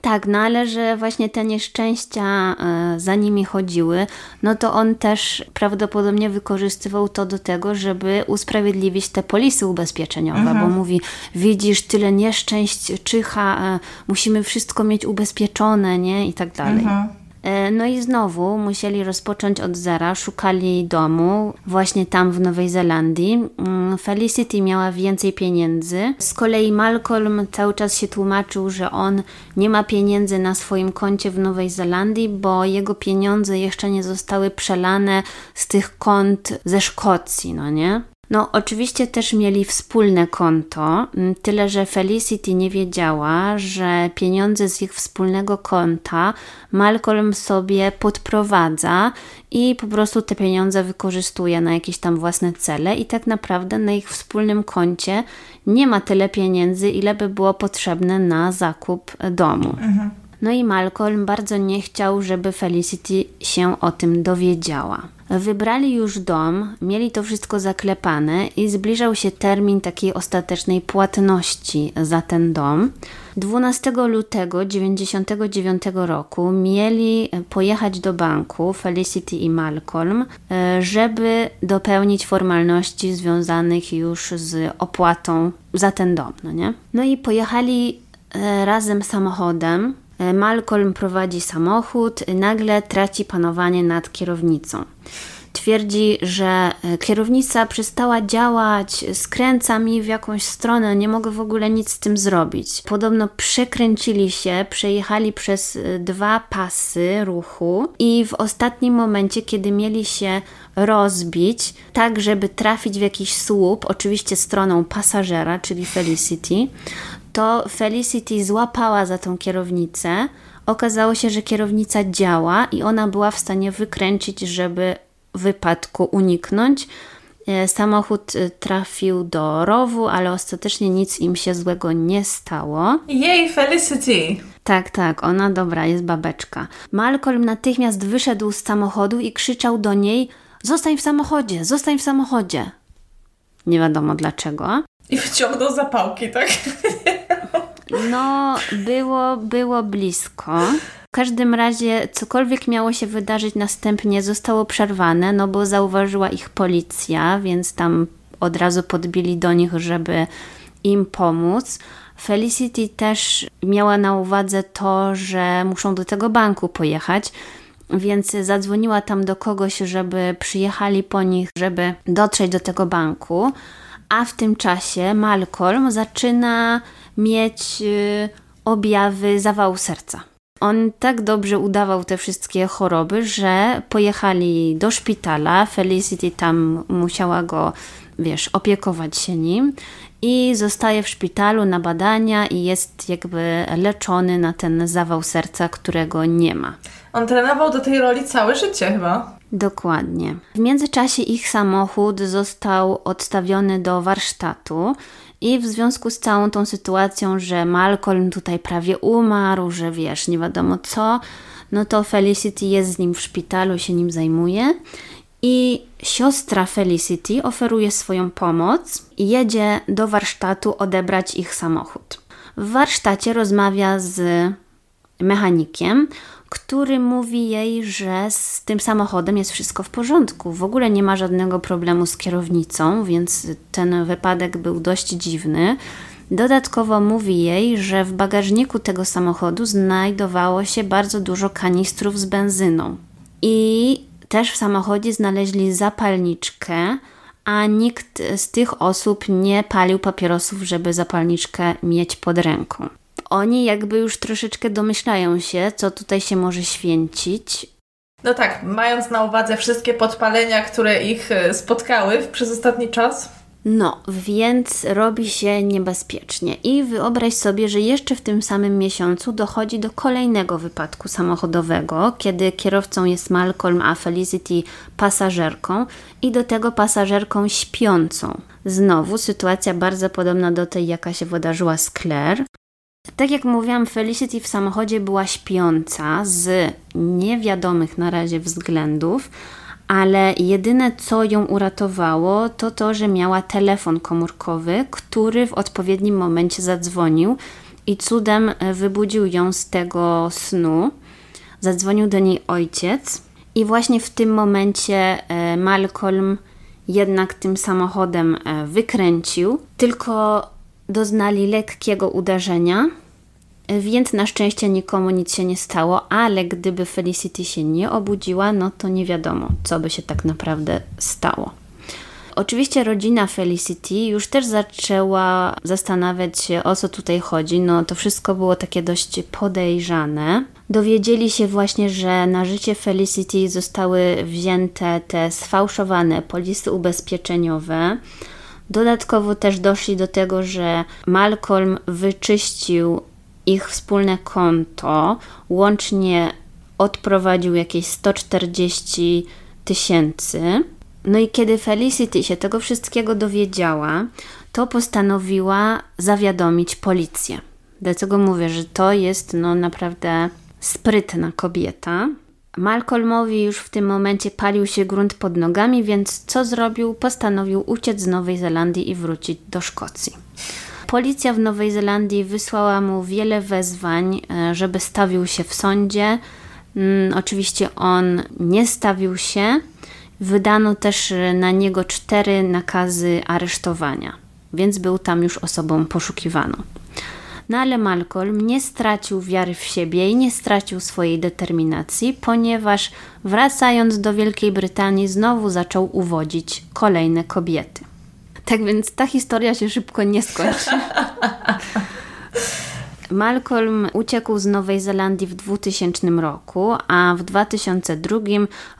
Tak, no ale że właśnie te nieszczęścia e, za nimi chodziły, no to on też prawdopodobnie wykorzystywał to do tego, żeby usprawiedliwić te polisy ubezpieczeniowe, mhm. bo mówi, widzisz, tyle nieszczęść czyha, e, musimy wszystko mieć ubezpieczone, nie? I tak dalej. Mhm. E, no i znowu musieli rozpocząć od zera, szukali domu właśnie tam w Nowej Zelandii. Mm, Felicity miała więcej pieniędzy. Z kolei Malcolm cały czas się tłumaczył, że on nie ma pieniędzy na swoim koncie w Nowej Zelandii, bo jego pieniądze jeszcze nie zostały przelane z tych kont ze Szkocji, no nie? No, oczywiście też mieli wspólne konto, tyle że Felicity nie wiedziała, że pieniądze z ich wspólnego konta Malcolm sobie podprowadza i po prostu te pieniądze wykorzystuje na jakieś tam własne cele, i tak naprawdę na ich wspólnym koncie nie ma tyle pieniędzy, ile by było potrzebne na zakup domu. Mhm. No i Malcolm bardzo nie chciał, żeby Felicity się o tym dowiedziała. Wybrali już dom, mieli to wszystko zaklepane i zbliżał się termin takiej ostatecznej płatności za ten dom. 12 lutego 1999 roku mieli pojechać do banku Felicity i Malcolm, e, żeby dopełnić formalności związanych już z opłatą za ten dom. No, nie? no i pojechali e, razem samochodem. E, Malcolm prowadzi samochód, nagle traci panowanie nad kierownicą. Twierdzi, że e, kierownica przestała działać, skręca mi w jakąś stronę, nie mogę w ogóle nic z tym zrobić. Podobno przekręcili się, przejechali przez e, dwa pasy ruchu i w ostatnim momencie, kiedy mieli się rozbić, tak żeby trafić w jakiś słup, oczywiście stroną pasażera, czyli Felicity, to Felicity złapała za tą kierownicę. Okazało się, że kierownica działa i ona była w stanie wykręcić, żeby wypadku uniknąć. E, samochód e, trafił do rowu, ale ostatecznie nic im się złego nie stało. Jej, Felicity! Tak, tak, ona dobra, jest babeczka. Malcolm natychmiast wyszedł z samochodu i krzyczał do niej: Zostań w samochodzie, zostań w samochodzie. Nie wiadomo dlaczego. I wyciągnął zapałki, tak? No, było, było blisko. W każdym razie cokolwiek miało się wydarzyć następnie zostało przerwane, no bo zauważyła ich policja, więc tam od razu podbili do nich, żeby im pomóc. Felicity też miała na uwadze to, że muszą do tego banku pojechać, więc zadzwoniła tam do kogoś, żeby przyjechali po nich, żeby dotrzeć do tego banku a w tym czasie Malcolm zaczyna mieć y, objawy zawału serca. On tak dobrze udawał te wszystkie choroby, że pojechali do szpitala. Felicity tam musiała go, wiesz, opiekować się nim i zostaje w szpitalu na badania i jest jakby leczony na ten zawał serca, którego nie ma. On trenował do tej roli całe życie chyba. Dokładnie. W międzyczasie ich samochód został odstawiony do warsztatu i w związku z całą tą sytuacją, że Malcolm tutaj prawie umarł, że wiesz, nie wiadomo co, no to Felicity jest z nim w szpitalu, się nim zajmuje i siostra Felicity oferuje swoją pomoc i jedzie do warsztatu odebrać ich samochód. W warsztacie rozmawia z mechanikiem, który mówi jej, że z tym samochodem jest wszystko w porządku. W ogóle nie ma żadnego problemu z kierownicą, więc ten wypadek był dość dziwny. Dodatkowo mówi jej, że w bagażniku tego samochodu znajdowało się bardzo dużo kanistrów z benzyną. I też w samochodzie znaleźli zapalniczkę, a nikt z tych osób nie palił papierosów, żeby zapalniczkę mieć pod ręką oni jakby już troszeczkę domyślają się, co tutaj się może święcić. No tak, mając na uwadze wszystkie podpalenia, które ich e, spotkały przez ostatni czas. No, więc robi się niebezpiecznie. I wyobraź sobie, że jeszcze w tym samym miesiącu dochodzi do kolejnego wypadku samochodowego, kiedy kierowcą jest Malcolm, a Felicity pasażerką i do tego pasażerką śpiącą. Znowu sytuacja bardzo podobna do tej, jaka się wydarzyła z Claire. Tak jak mówiłam, Felicity w samochodzie była śpiąca z niewiadomych na razie względów, ale jedyne co ją uratowało to to, że miała telefon komórkowy, który w odpowiednim momencie zadzwonił i cudem wybudził ją z tego snu. Zadzwonił do niej ojciec i właśnie w tym momencie e, Malcolm jednak tym samochodem e, wykręcił, tylko doznali lekkiego uderzenia, więc na szczęście nikomu nic się nie stało, ale gdyby Felicity się nie obudziła, no to nie wiadomo, co by się tak naprawdę stało. Oczywiście rodzina Felicity już też zaczęła zastanawiać się, o co tutaj chodzi. No to wszystko było takie dość podejrzane. Dowiedzieli się właśnie, że na życie Felicity zostały wzięte te sfałszowane polisy ubezpieczeniowe. Dodatkowo też doszli do tego, że Malcolm wyczyścił ich wspólne konto. Łącznie odprowadził jakieś 140 tysięcy. No i kiedy Felicity się tego wszystkiego dowiedziała, to postanowiła zawiadomić policję. Dlatego mówię, że to jest no naprawdę sprytna kobieta. Malcolmowi już w tym momencie palił się grunt pod nogami, więc co zrobił? Postanowił uciec z Nowej Zelandii i wrócić do Szkocji. Policja w Nowej Zelandii wysłała mu wiele wezwań, e, żeby stawił się w sądzie. Mm, oczywiście on nie stawił się. Wydano też na niego cztery nakazy aresztowania, więc był tam już osobą poszukiwaną. No ale Malcolm nie stracił wiary w siebie i nie stracił swojej determinacji, ponieważ wracając do Wielkiej Brytanii znowu zaczął uwodzić kolejne kobiety. Tak więc ta historia się szybko nie skończy. *laughs* Malcolm uciekł z Nowej Zelandii w 2000 roku, a w 2002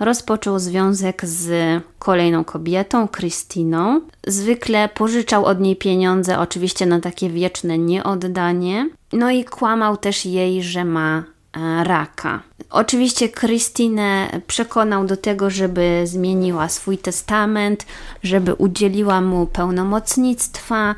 rozpoczął związek z kolejną kobietą, Christiną. Zwykle pożyczał od niej pieniądze, oczywiście na takie wieczne nieoddanie. No i kłamał też jej, że ma e, raka. Oczywiście Krystynę przekonał do tego, żeby zmieniła swój testament, żeby udzieliła mu pełnomocnictwa,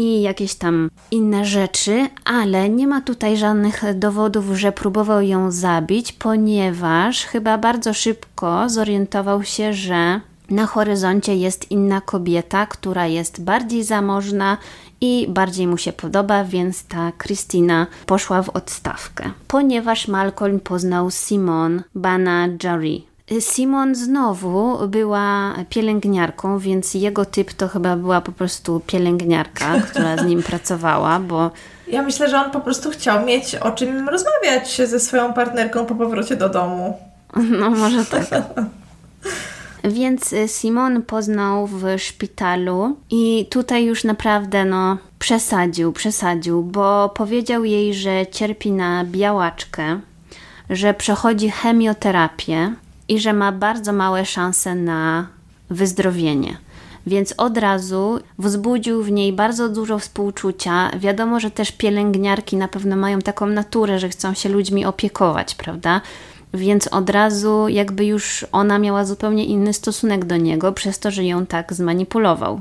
i jakieś tam inne rzeczy, ale nie ma tutaj żadnych dowodów, że próbował ją zabić, ponieważ chyba bardzo szybko zorientował się, że na horyzoncie jest inna kobieta, która jest bardziej zamożna i bardziej mu się podoba, więc ta Christina poszła w odstawkę. Ponieważ Malcolm poznał Simon Bana Jari, Simon znowu była pielęgniarką, więc jego typ to chyba była po prostu pielęgniarka, *laughs* która z nim pracowała, bo. Ja myślę, że on po prostu chciał mieć o czym rozmawiać ze swoją partnerką po powrocie do domu. No, może tak. *laughs* Więc Simon poznał w szpitalu i tutaj już naprawdę no przesadził, przesadził, bo powiedział jej, że cierpi na białaczkę, że przechodzi chemioterapię, i że ma bardzo małe szanse na wyzdrowienie. Więc od razu wzbudził w niej bardzo dużo współczucia. Wiadomo, że też pielęgniarki na pewno mają taką naturę, że chcą się ludźmi opiekować, prawda? Więc od razu jakby już ona miała zupełnie inny stosunek do niego, przez to, że ją tak zmanipulował.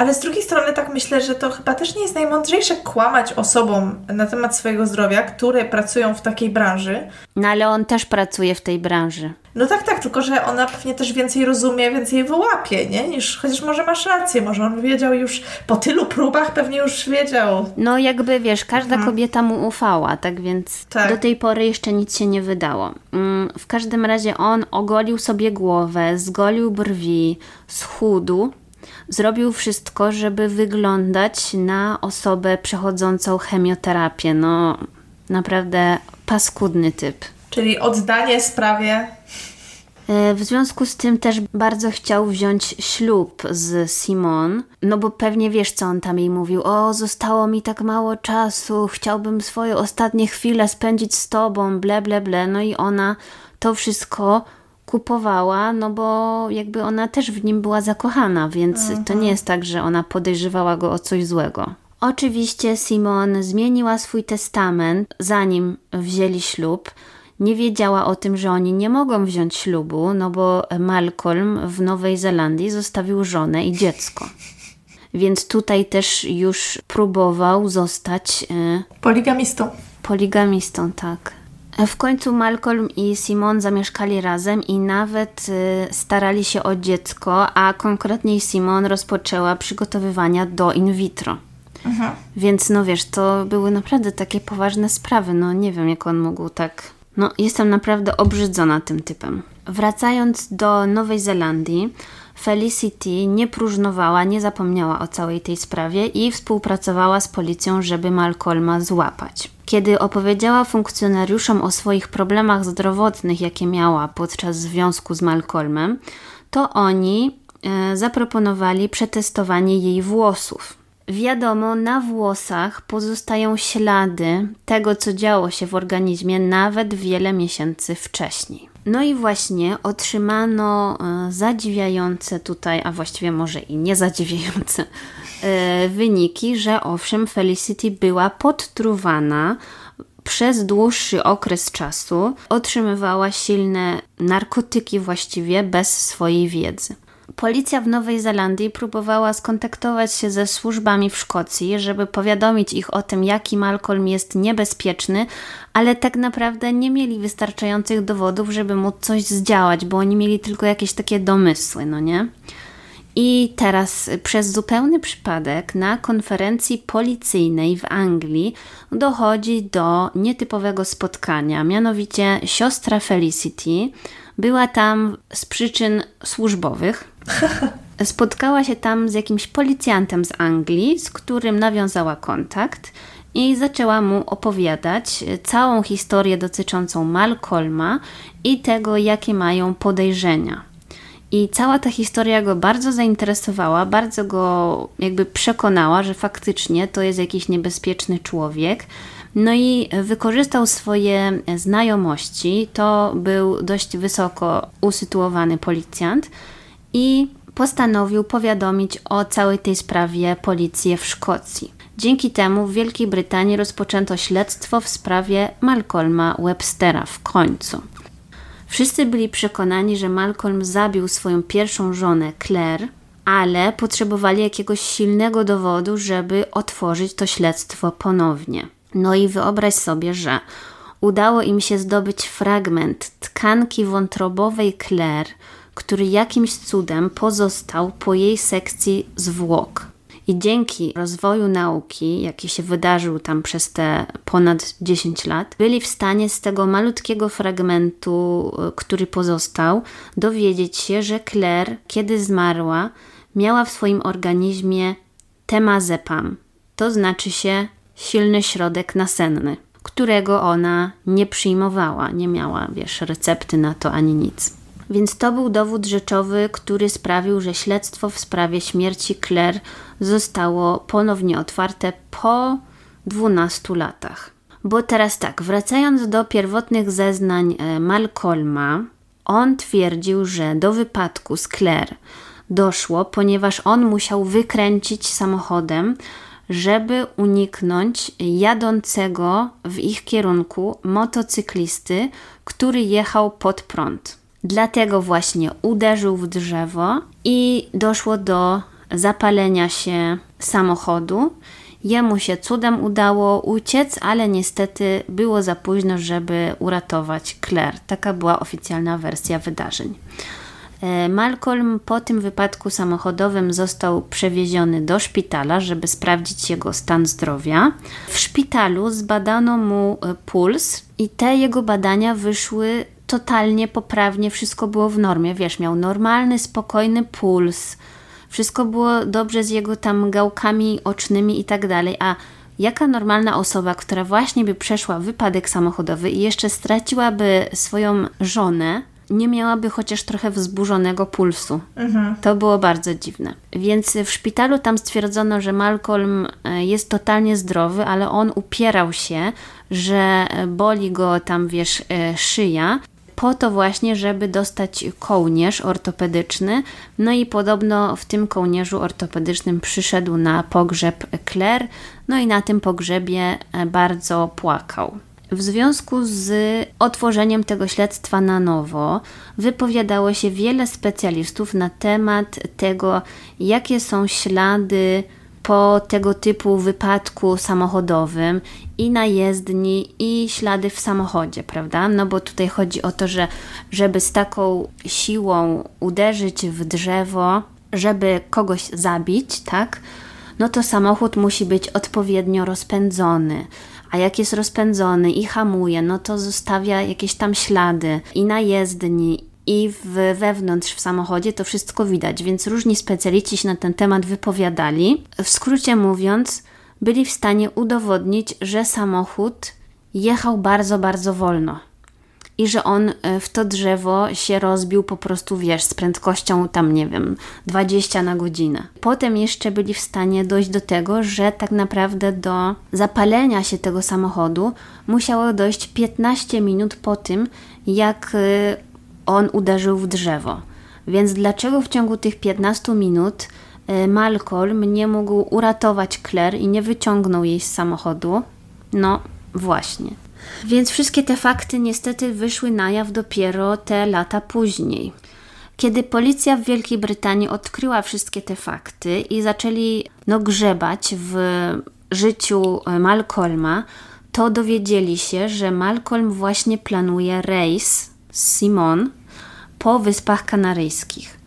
Ale z drugiej strony tak myślę, że to chyba też nie jest najmądrzejsze kłamać osobom na temat swojego zdrowia, które pracują w takiej branży. No ale on też pracuje w tej branży. No tak, tak, tylko że ona pewnie też więcej rozumie, więcej wyłapie, nie? Niż, chociaż może masz rację, może on wiedział już po tylu próbach, pewnie już wiedział. No jakby wiesz, każda mhm. kobieta mu ufała, tak więc tak. do tej pory jeszcze nic się nie wydało. Mm, w każdym razie on ogolił sobie głowę, zgolił brwi, schudł, zrobił wszystko, żeby wyglądać na osobę przechodzącą chemioterapię. No, naprawdę paskudny typ. Czyli oddanie sprawie. E, w związku z tym też bardzo chciał wziąć ślub z Simon, no bo pewnie wiesz, co on tam jej mówił. O, zostało mi tak mało czasu, chciałbym swoje ostatnie chwile spędzić z tobą, ble, ble, ble. No i ona to wszystko kupowała, no bo jakby ona też w nim była zakochana, więc to Mhm. nie jest tak, że ona podejrzewała go o coś złego. Oczywiście Simon zmieniła swój testament, zanim wzięli ślub. Nie wiedziała o tym, że oni nie mogą wziąć ślubu, no bo Malcolm w Nowej Zelandii zostawił żonę i dziecko. Więc tutaj też już próbował zostać e, Poligamistą. Poligamistą, tak. W końcu Malcolm i Simon zamieszkali razem i nawet y, starali się o dziecko, a konkretniej Simon rozpoczęła przygotowywania do in vitro. Więc no wiesz, to były naprawdę takie poważne sprawy. No nie wiem, jak on mógł tak. No, jestem naprawdę obrzydzona tym typem. Wracając do Nowej Zelandii, Felicity nie próżnowała, nie zapomniała o całej tej sprawie i współpracowała z policją, żeby Malcolma złapać. Kiedy opowiedziała funkcjonariuszom o swoich problemach zdrowotnych, jakie miała podczas związku z Malcolmem, to oni e, zaproponowali przetestowanie jej włosów. Wiadomo, na włosach pozostają ślady tego, co działo się w organizmie nawet wiele miesięcy wcześniej. No i właśnie otrzymano e, zadziwiające tutaj, a właściwie może i niezadziwiające e, wyniki, że owszem, Felicity była podtruwana przez dłuższy okres czasu, otrzymywała silne narkotyki właściwie bez swojej wiedzy. Policja w Nowej Zelandii próbowała skontaktować się ze służbami w Szkocji, żeby powiadomić ich o tym, jaki Malcolm jest niebezpieczny, ale tak naprawdę nie mieli wystarczających dowodów, żeby móc coś zdziałać, bo oni mieli tylko jakieś takie domysły, no nie? I teraz przez zupełny przypadek na konferencji policyjnej w Anglii dochodzi do nietypowego spotkania. Mianowicie siostra Felicity była tam z przyczyn służbowych. *laughs* Spotkała się tam z jakimś policjantem z Anglii, z którym nawiązała kontakt i zaczęła mu opowiadać y, całą historię dotyczącą Malcolma i tego, jakie mają podejrzenia. I cała ta historia go bardzo zainteresowała, bardzo go jakby przekonała, że faktycznie to jest jakiś niebezpieczny człowiek. No i wykorzystał swoje znajomości. To był dość wysoko usytuowany policjant i postanowił powiadomić o całej tej sprawie policję w Szkocji. Dzięki temu w Wielkiej Brytanii rozpoczęto śledztwo w sprawie Malcolma Webstera w końcu. Wszyscy byli przekonani, że Malcolm zabił swoją pierwszą żonę, Claire, ale potrzebowali jakiegoś silnego dowodu, żeby otworzyć to śledztwo ponownie. No i wyobraź sobie, że udało im się zdobyć fragment tkanki wątrobowej Claire, który jakimś cudem pozostał po jej sekcji zwłok. I dzięki rozwoju nauki, jaki się wydarzył tam przez te ponad 10 lat, byli w stanie z tego malutkiego fragmentu, y, który pozostał, dowiedzieć się, że Claire, kiedy zmarła, miała w swoim organizmie temazepam. To znaczy się silny środek nasenny, którego ona nie przyjmowała, nie miała, wiesz, recepty na to ani nic. Więc to był dowód rzeczowy, który sprawił, że śledztwo w sprawie śmierci Claire zostało ponownie otwarte po 12 latach. Bo teraz tak, wracając do pierwotnych zeznań e, Malcolma, on twierdził, że do wypadku z Claire doszło, ponieważ on musiał wykręcić samochodem, żeby uniknąć jadącego w ich kierunku motocyklisty, który jechał pod prąd. Dlatego właśnie uderzył w drzewo i doszło do zapalenia się samochodu. Jemu się cudem udało uciec, ale niestety było za późno, żeby uratować Claire. Taka była oficjalna wersja wydarzeń. E, Malcolm po tym wypadku samochodowym został przewieziony do szpitala, żeby sprawdzić jego stan zdrowia. W szpitalu zbadano mu e, puls i te jego badania wyszły totalnie poprawnie, wszystko było w normie. Wiesz, miał normalny, spokojny puls, wszystko było dobrze z jego tam gałkami ocznymi i tak dalej. A jaka normalna osoba, która właśnie by przeszła wypadek samochodowy i jeszcze straciłaby swoją żonę, nie miałaby chociaż trochę wzburzonego pulsu. To było bardzo dziwne. Więc w szpitalu tam stwierdzono, że Malcolm e, jest totalnie zdrowy, ale on upierał się, że boli go tam, wiesz, e, szyja. Po to właśnie, żeby dostać kołnierz ortopedyczny. No i podobno w tym kołnierzu ortopedycznym przyszedł na pogrzeb Claire, no i na tym pogrzebie e, bardzo płakał. W związku z otworzeniem tego śledztwa na nowo, wypowiadało się wiele specjalistów na temat tego, jakie są ślady po tego typu wypadku samochodowym i na jezdni, i ślady w samochodzie, prawda? No bo tutaj chodzi o to, że żeby z taką siłą uderzyć w drzewo, żeby kogoś zabić, tak? No to samochód musi być odpowiednio rozpędzony. A jak jest rozpędzony i hamuje, no to zostawia jakieś tam ślady i na jezdni, i w, wewnątrz w samochodzie to wszystko widać, więc różni specjaliści się na ten temat wypowiadali. W skrócie mówiąc, byli w stanie udowodnić, że samochód jechał bardzo, bardzo wolno i że on e, w to drzewo się rozbił po prostu, wiesz, z prędkością tam, nie wiem, 20 na godzinę. Potem jeszcze byli w stanie dojść do tego, że tak naprawdę do zapalenia się tego samochodu musiało dojść 15 minut po tym, jak e, on uderzył w drzewo. Więc dlaczego w ciągu tych 15 minut Malcolm nie mógł uratować Claire i nie wyciągnął jej z samochodu? No, właśnie. Więc wszystkie te fakty niestety wyszły na jaw dopiero te lata później. Kiedy policja w Wielkiej Brytanii odkryła wszystkie te fakty i zaczęli no, grzebać w życiu e, Malcolma, to dowiedzieli się, że Malcolm właśnie planuje rejs z Simon po Wyspach Kanaryjskich.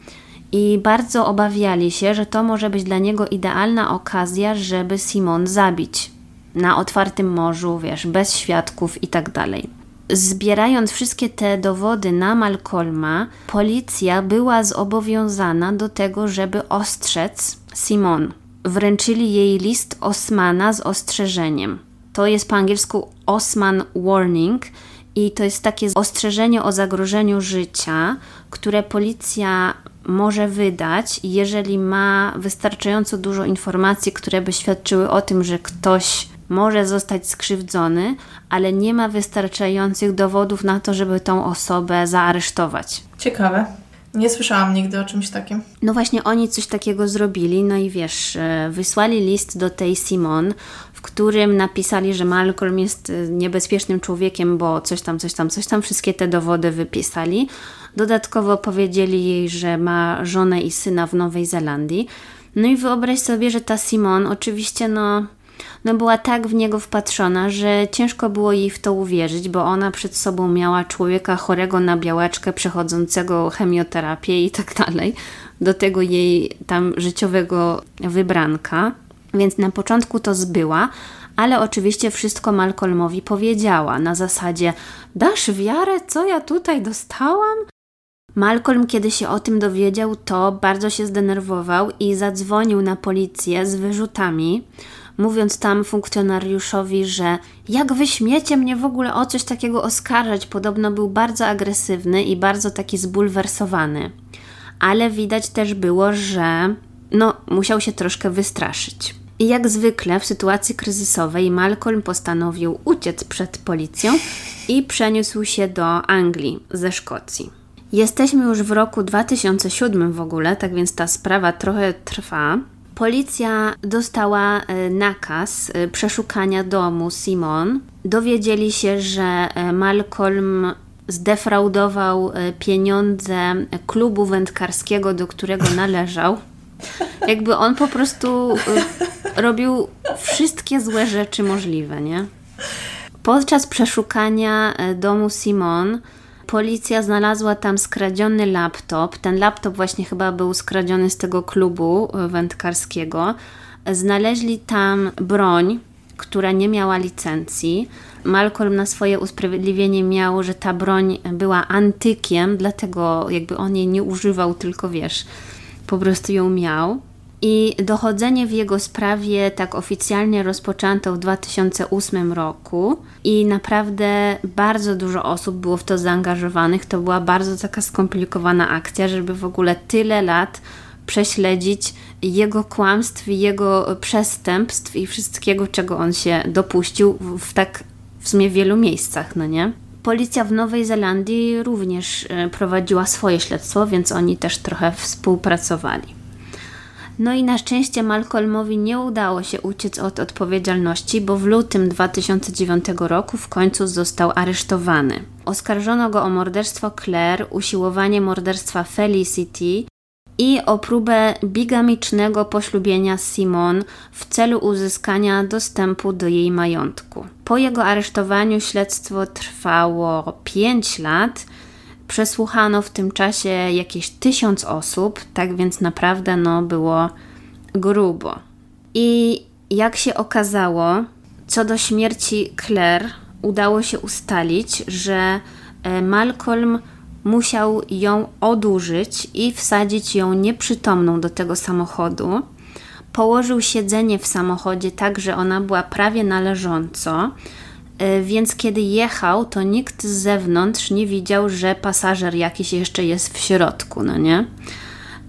I bardzo obawiali się, że to może być dla niego idealna okazja, żeby Simon zabić na otwartym morzu, wiesz, bez świadków i tak dalej. Zbierając wszystkie te dowody na Malcolma, policja była zobowiązana do tego, żeby ostrzec Simon. Wręczyli jej list Osmana z ostrzeżeniem. To jest po angielsku Osman Warning i to jest takie ostrzeżenie o zagrożeniu życia, które policja może wydać, jeżeli ma wystarczająco dużo informacji, które by świadczyły o tym, że ktoś może zostać skrzywdzony, ale nie ma wystarczających dowodów na to, żeby tą osobę zaaresztować. Ciekawe. Nie słyszałam nigdy o czymś takim. No właśnie oni coś takiego zrobili, no i wiesz, e, wysłali list do tej Simon, w którym napisali, że Malcolm jest e, niebezpiecznym człowiekiem, bo coś tam, coś tam, coś tam, wszystkie te dowody wypisali. Dodatkowo powiedzieli jej, że ma żonę i syna w Nowej Zelandii. No i wyobraź sobie, że ta Simon oczywiście no no była tak w niego wpatrzona, że ciężko było jej w to uwierzyć, bo ona przed sobą miała człowieka chorego na białaczkę, przechodzącego chemioterapię i tak dalej, do tego jej tam życiowego wybranka. Więc na początku to zbyła, ale oczywiście wszystko Malcolmowi powiedziała na zasadzie: Dasz wiarę, co ja tutaj dostałam? Malcolm, kiedy się o tym dowiedział, to bardzo się zdenerwował i zadzwonił na policję z wyrzutami mówiąc tam funkcjonariuszowi, że jak wy śmiecie mnie w ogóle o coś takiego oskarżać, podobno był bardzo agresywny i bardzo taki zbulwersowany. Ale widać też było, że no, musiał się troszkę wystraszyć. I jak zwykle w sytuacji kryzysowej Malcolm postanowił uciec przed policją i przeniósł się do Anglii ze Szkocji. Jesteśmy już w roku 2007 w ogóle, tak więc ta sprawa trochę trwa. Policja dostała e, nakaz e, przeszukania domu Simon. Dowiedzieli się, że e, Malcolm zdefraudował pieniądze klubu wędkarskiego, do którego należał. Jakby on po prostu robił wszystkie złe rzeczy możliwe, nie? Podczas przeszukania domu Simon Policja znalazła tam skradziony laptop. Ten laptop właśnie chyba był skradziony z tego klubu e, wędkarskiego. Znaleźli tam broń, która nie miała licencji. Malcolm na swoje usprawiedliwienie miał, że ta broń była antykiem, dlatego jakby on jej nie używał, tylko wiesz, po prostu ją miał. I dochodzenie w jego sprawie tak oficjalnie rozpoczęto w 2008 roku i naprawdę bardzo dużo osób było w to zaangażowanych. To była bardzo taka skomplikowana akcja, żeby w ogóle tyle lat prześledzić jego kłamstw, jego przestępstw i wszystkiego, czego on się dopuścił w tak w sumie wielu miejscach, no nie? Policja w Nowej Zelandii również e, prowadziła swoje śledztwo, więc oni też trochę współpracowali. No i na szczęście Malcolmowi nie udało się uciec od odpowiedzialności, bo w lutym 2009 roku w końcu został aresztowany. Oskarżono go o morderstwo Claire, usiłowanie morderstwa Felicity i o próbę bigamicznego poślubienia Simon w celu uzyskania dostępu do jej majątku. Po jego aresztowaniu śledztwo trwało 5 lat. Przesłuchano w tym czasie jakieś tysiąc osób, tak więc naprawdę no, było grubo. I jak się okazało, co do śmierci Claire, udało się ustalić, że e, Malcolm musiał ją odurzyć i wsadzić ją nieprzytomną do tego samochodu. Położył siedzenie w samochodzie tak, że ona była prawie należąco, więc kiedy jechał, to nikt z zewnątrz nie widział, że pasażer jakiś jeszcze jest w środku, no nie?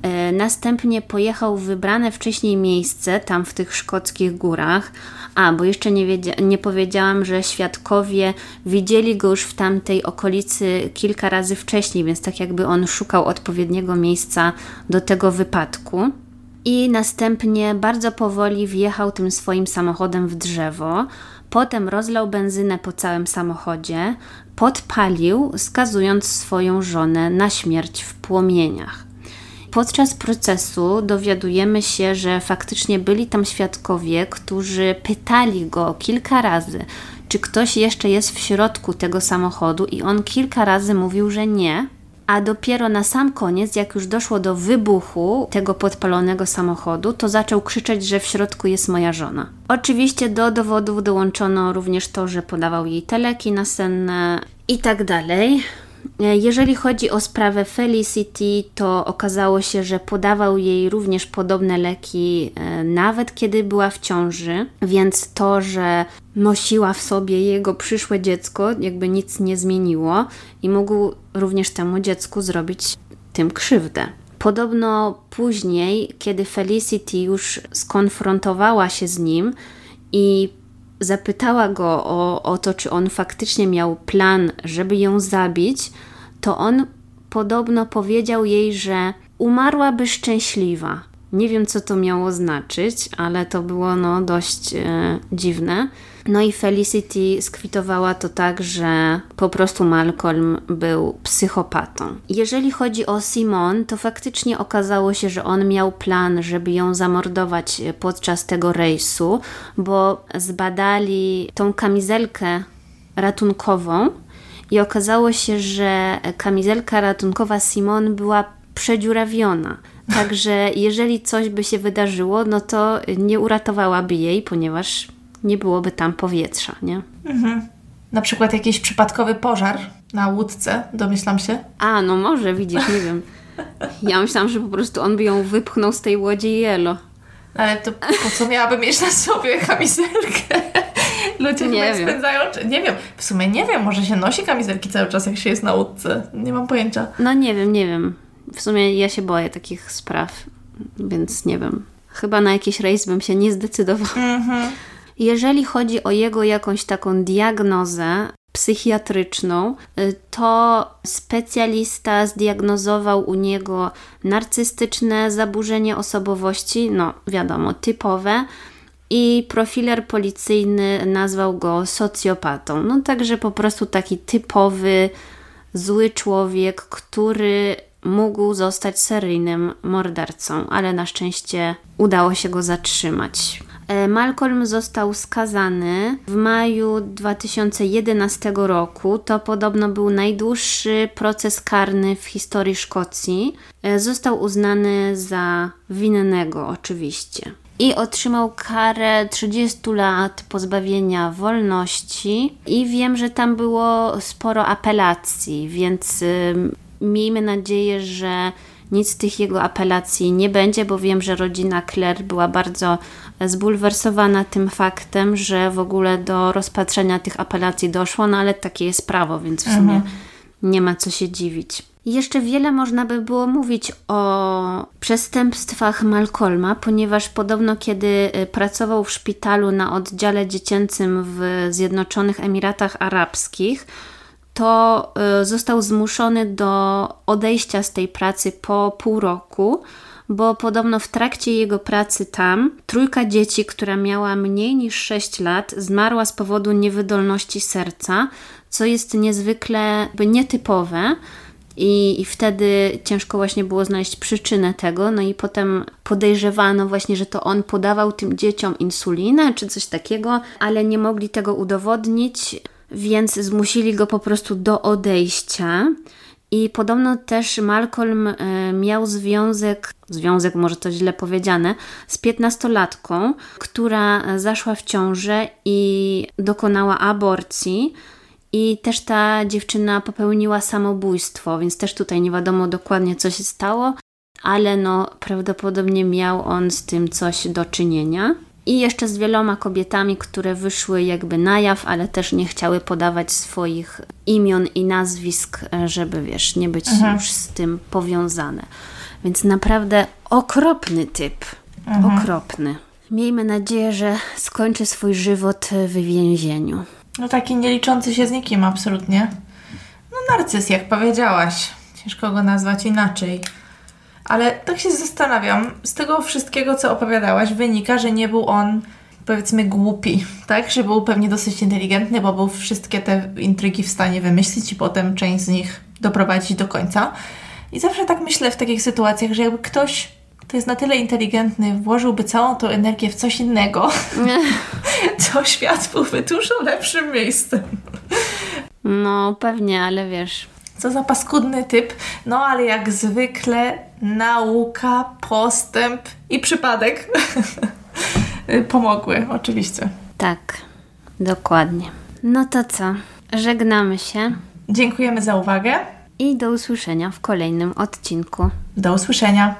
E, następnie pojechał w wybrane wcześniej miejsce, tam w tych szkockich górach. A, bo jeszcze nie, nie powiedziałam, że świadkowie widzieli go już w tamtej okolicy kilka razy wcześniej, więc tak jakby on szukał odpowiedniego miejsca do tego wypadku. I następnie bardzo powoli wjechał tym swoim samochodem w drzewo. Potem rozlał benzynę po całym samochodzie, podpalił, skazując swoją żonę na śmierć w płomieniach. Podczas procesu dowiadujemy się, że faktycznie byli tam świadkowie, którzy pytali go kilka razy, czy ktoś jeszcze jest w środku tego samochodu, i on kilka razy mówił, że nie. A dopiero na sam koniec, jak już doszło do wybuchu tego podpalonego samochodu, to zaczął krzyczeć, że w środku jest moja żona. Oczywiście do dowodów dołączono również to, że podawał jej teleki nasenne i tak dalej. E, jeżeli chodzi o sprawę Felicity, to okazało się, że podawał jej również podobne leki, e, nawet kiedy była w ciąży, więc to, że nosiła w sobie jego przyszłe dziecko, jakby nic nie zmieniło i mógł również temu dziecku zrobić tym krzywdę. Podobno później, kiedy Felicity już skonfrontowała się z nim i zapytała go o, o to, czy on faktycznie miał plan, żeby ją zabić, to on podobno powiedział jej, że umarłaby szczęśliwa. Nie wiem, co to miało znaczyć, ale to było no, dość e, dziwne. No i Felicity skwitowała to tak, że po prostu Malcolm był psychopatą. Jeżeli chodzi o Simon, to faktycznie okazało się, że on miał plan, żeby ją zamordować podczas tego rejsu, bo zbadali tą kamizelkę ratunkową i okazało się, że kamizelka ratunkowa Simon była przedziurawiona. Także jeżeli coś by się wydarzyło, no to nie uratowałaby jej, ponieważ nie byłoby tam powietrza, nie? Mhm. Na przykład jakiś przypadkowy pożar na łódce, domyślam się. A, no może, widzisz, nie wiem. Ja myślałam, że po prostu on by ją wypchnął z tej łodzi i elo. Ale to po co miałaby mieć na sobie kamizelkę? Ludzie nie wiem. spędzają... Nie wiem, w sumie nie wiem, może się nosi kamizelki cały czas, jak się jest na łódce. Nie mam pojęcia. No nie wiem, nie wiem. W sumie ja się boję takich spraw, więc nie wiem. Chyba na jakiś rejs bym się nie zdecydowała. Mhm. Jeżeli chodzi o jego jakąś taką diagnozę psychiatryczną, y, to specjalista zdiagnozował u niego narcystyczne zaburzenie osobowości, no wiadomo, typowe, i profiler policyjny nazwał go socjopatą. No także po prostu taki typowy, zły człowiek, który mógł zostać seryjnym mordercą, ale na szczęście udało się go zatrzymać. E, Malcolm został skazany w maju 2011 roku. To podobno był najdłuższy proces karny w historii Szkocji. E, został uznany za winnego, oczywiście. I otrzymał karę 30 lat pozbawienia wolności. I wiem, że tam było sporo apelacji, więc miejmy nadzieję, że nic z tych jego apelacji nie będzie, bo wiem, że rodzina Claire była bardzo zbulwersowana tym faktem, że w ogóle do rozpatrzenia tych apelacji doszło, no ale takie jest prawo, więc w sumie mhm. nie ma co się dziwić. Jeszcze wiele można by było mówić o przestępstwach Malcolma, ponieważ podobno kiedy y, pracował w szpitalu na oddziale dziecięcym w Zjednoczonych Emiratach Arabskich, to y, został zmuszony do odejścia z tej pracy po pół roku, bo podobno w trakcie jego pracy tam trójka dzieci, która miała mniej niż 6 lat, zmarła z powodu niewydolności serca, co jest niezwykle nietypowe. I, I wtedy ciężko właśnie było znaleźć przyczynę tego. No i potem podejrzewano właśnie, że to on podawał tym dzieciom insulinę czy coś takiego, ale nie mogli tego udowodnić, więc zmusili go po prostu do odejścia. I podobno też Malcolm e, miał związek, związek może to źle powiedziane, z piętnastolatką, która zaszła w ciążę i dokonała aborcji. I też ta dziewczyna popełniła samobójstwo, więc też tutaj nie wiadomo dokładnie, co się stało, ale no prawdopodobnie miał on z tym coś do czynienia. I jeszcze z wieloma kobietami, które wyszły jakby na jaw, ale też nie chciały podawać swoich imion i nazwisk, żeby wiesz, nie być mhm. już z tym powiązane. Więc naprawdę okropny typ. Mhm. Okropny. Miejmy nadzieję, że skończy swój żywot w więzieniu. No taki nie liczący się z nikim absolutnie. No narcyz, jak powiedziałaś. Ciężko go nazwać inaczej. Ale tak się zastanawiam, z tego wszystkiego, co opowiadałaś, wynika, że nie był on, powiedzmy, głupi, tak? Że był pewnie dosyć inteligentny, bo był wszystkie te intrygi w stanie wymyślić i potem część z nich doprowadzić do końca. I zawsze tak myślę w takich sytuacjach, że jakby ktoś to jest na tyle inteligentny, włożyłby całą tą energię w coś innego, *laughs* *laughs* to świat byłby dużo lepszym miejscem. No, pewnie, ale wiesz. Co za paskudny typ. No, ale jak zwykle nauka, postęp i przypadek *laughs* pomogły, oczywiście. Tak, dokładnie. No to co? Żegnamy się. Dziękujemy za uwagę. I do usłyszenia w kolejnym odcinku. Do usłyszenia.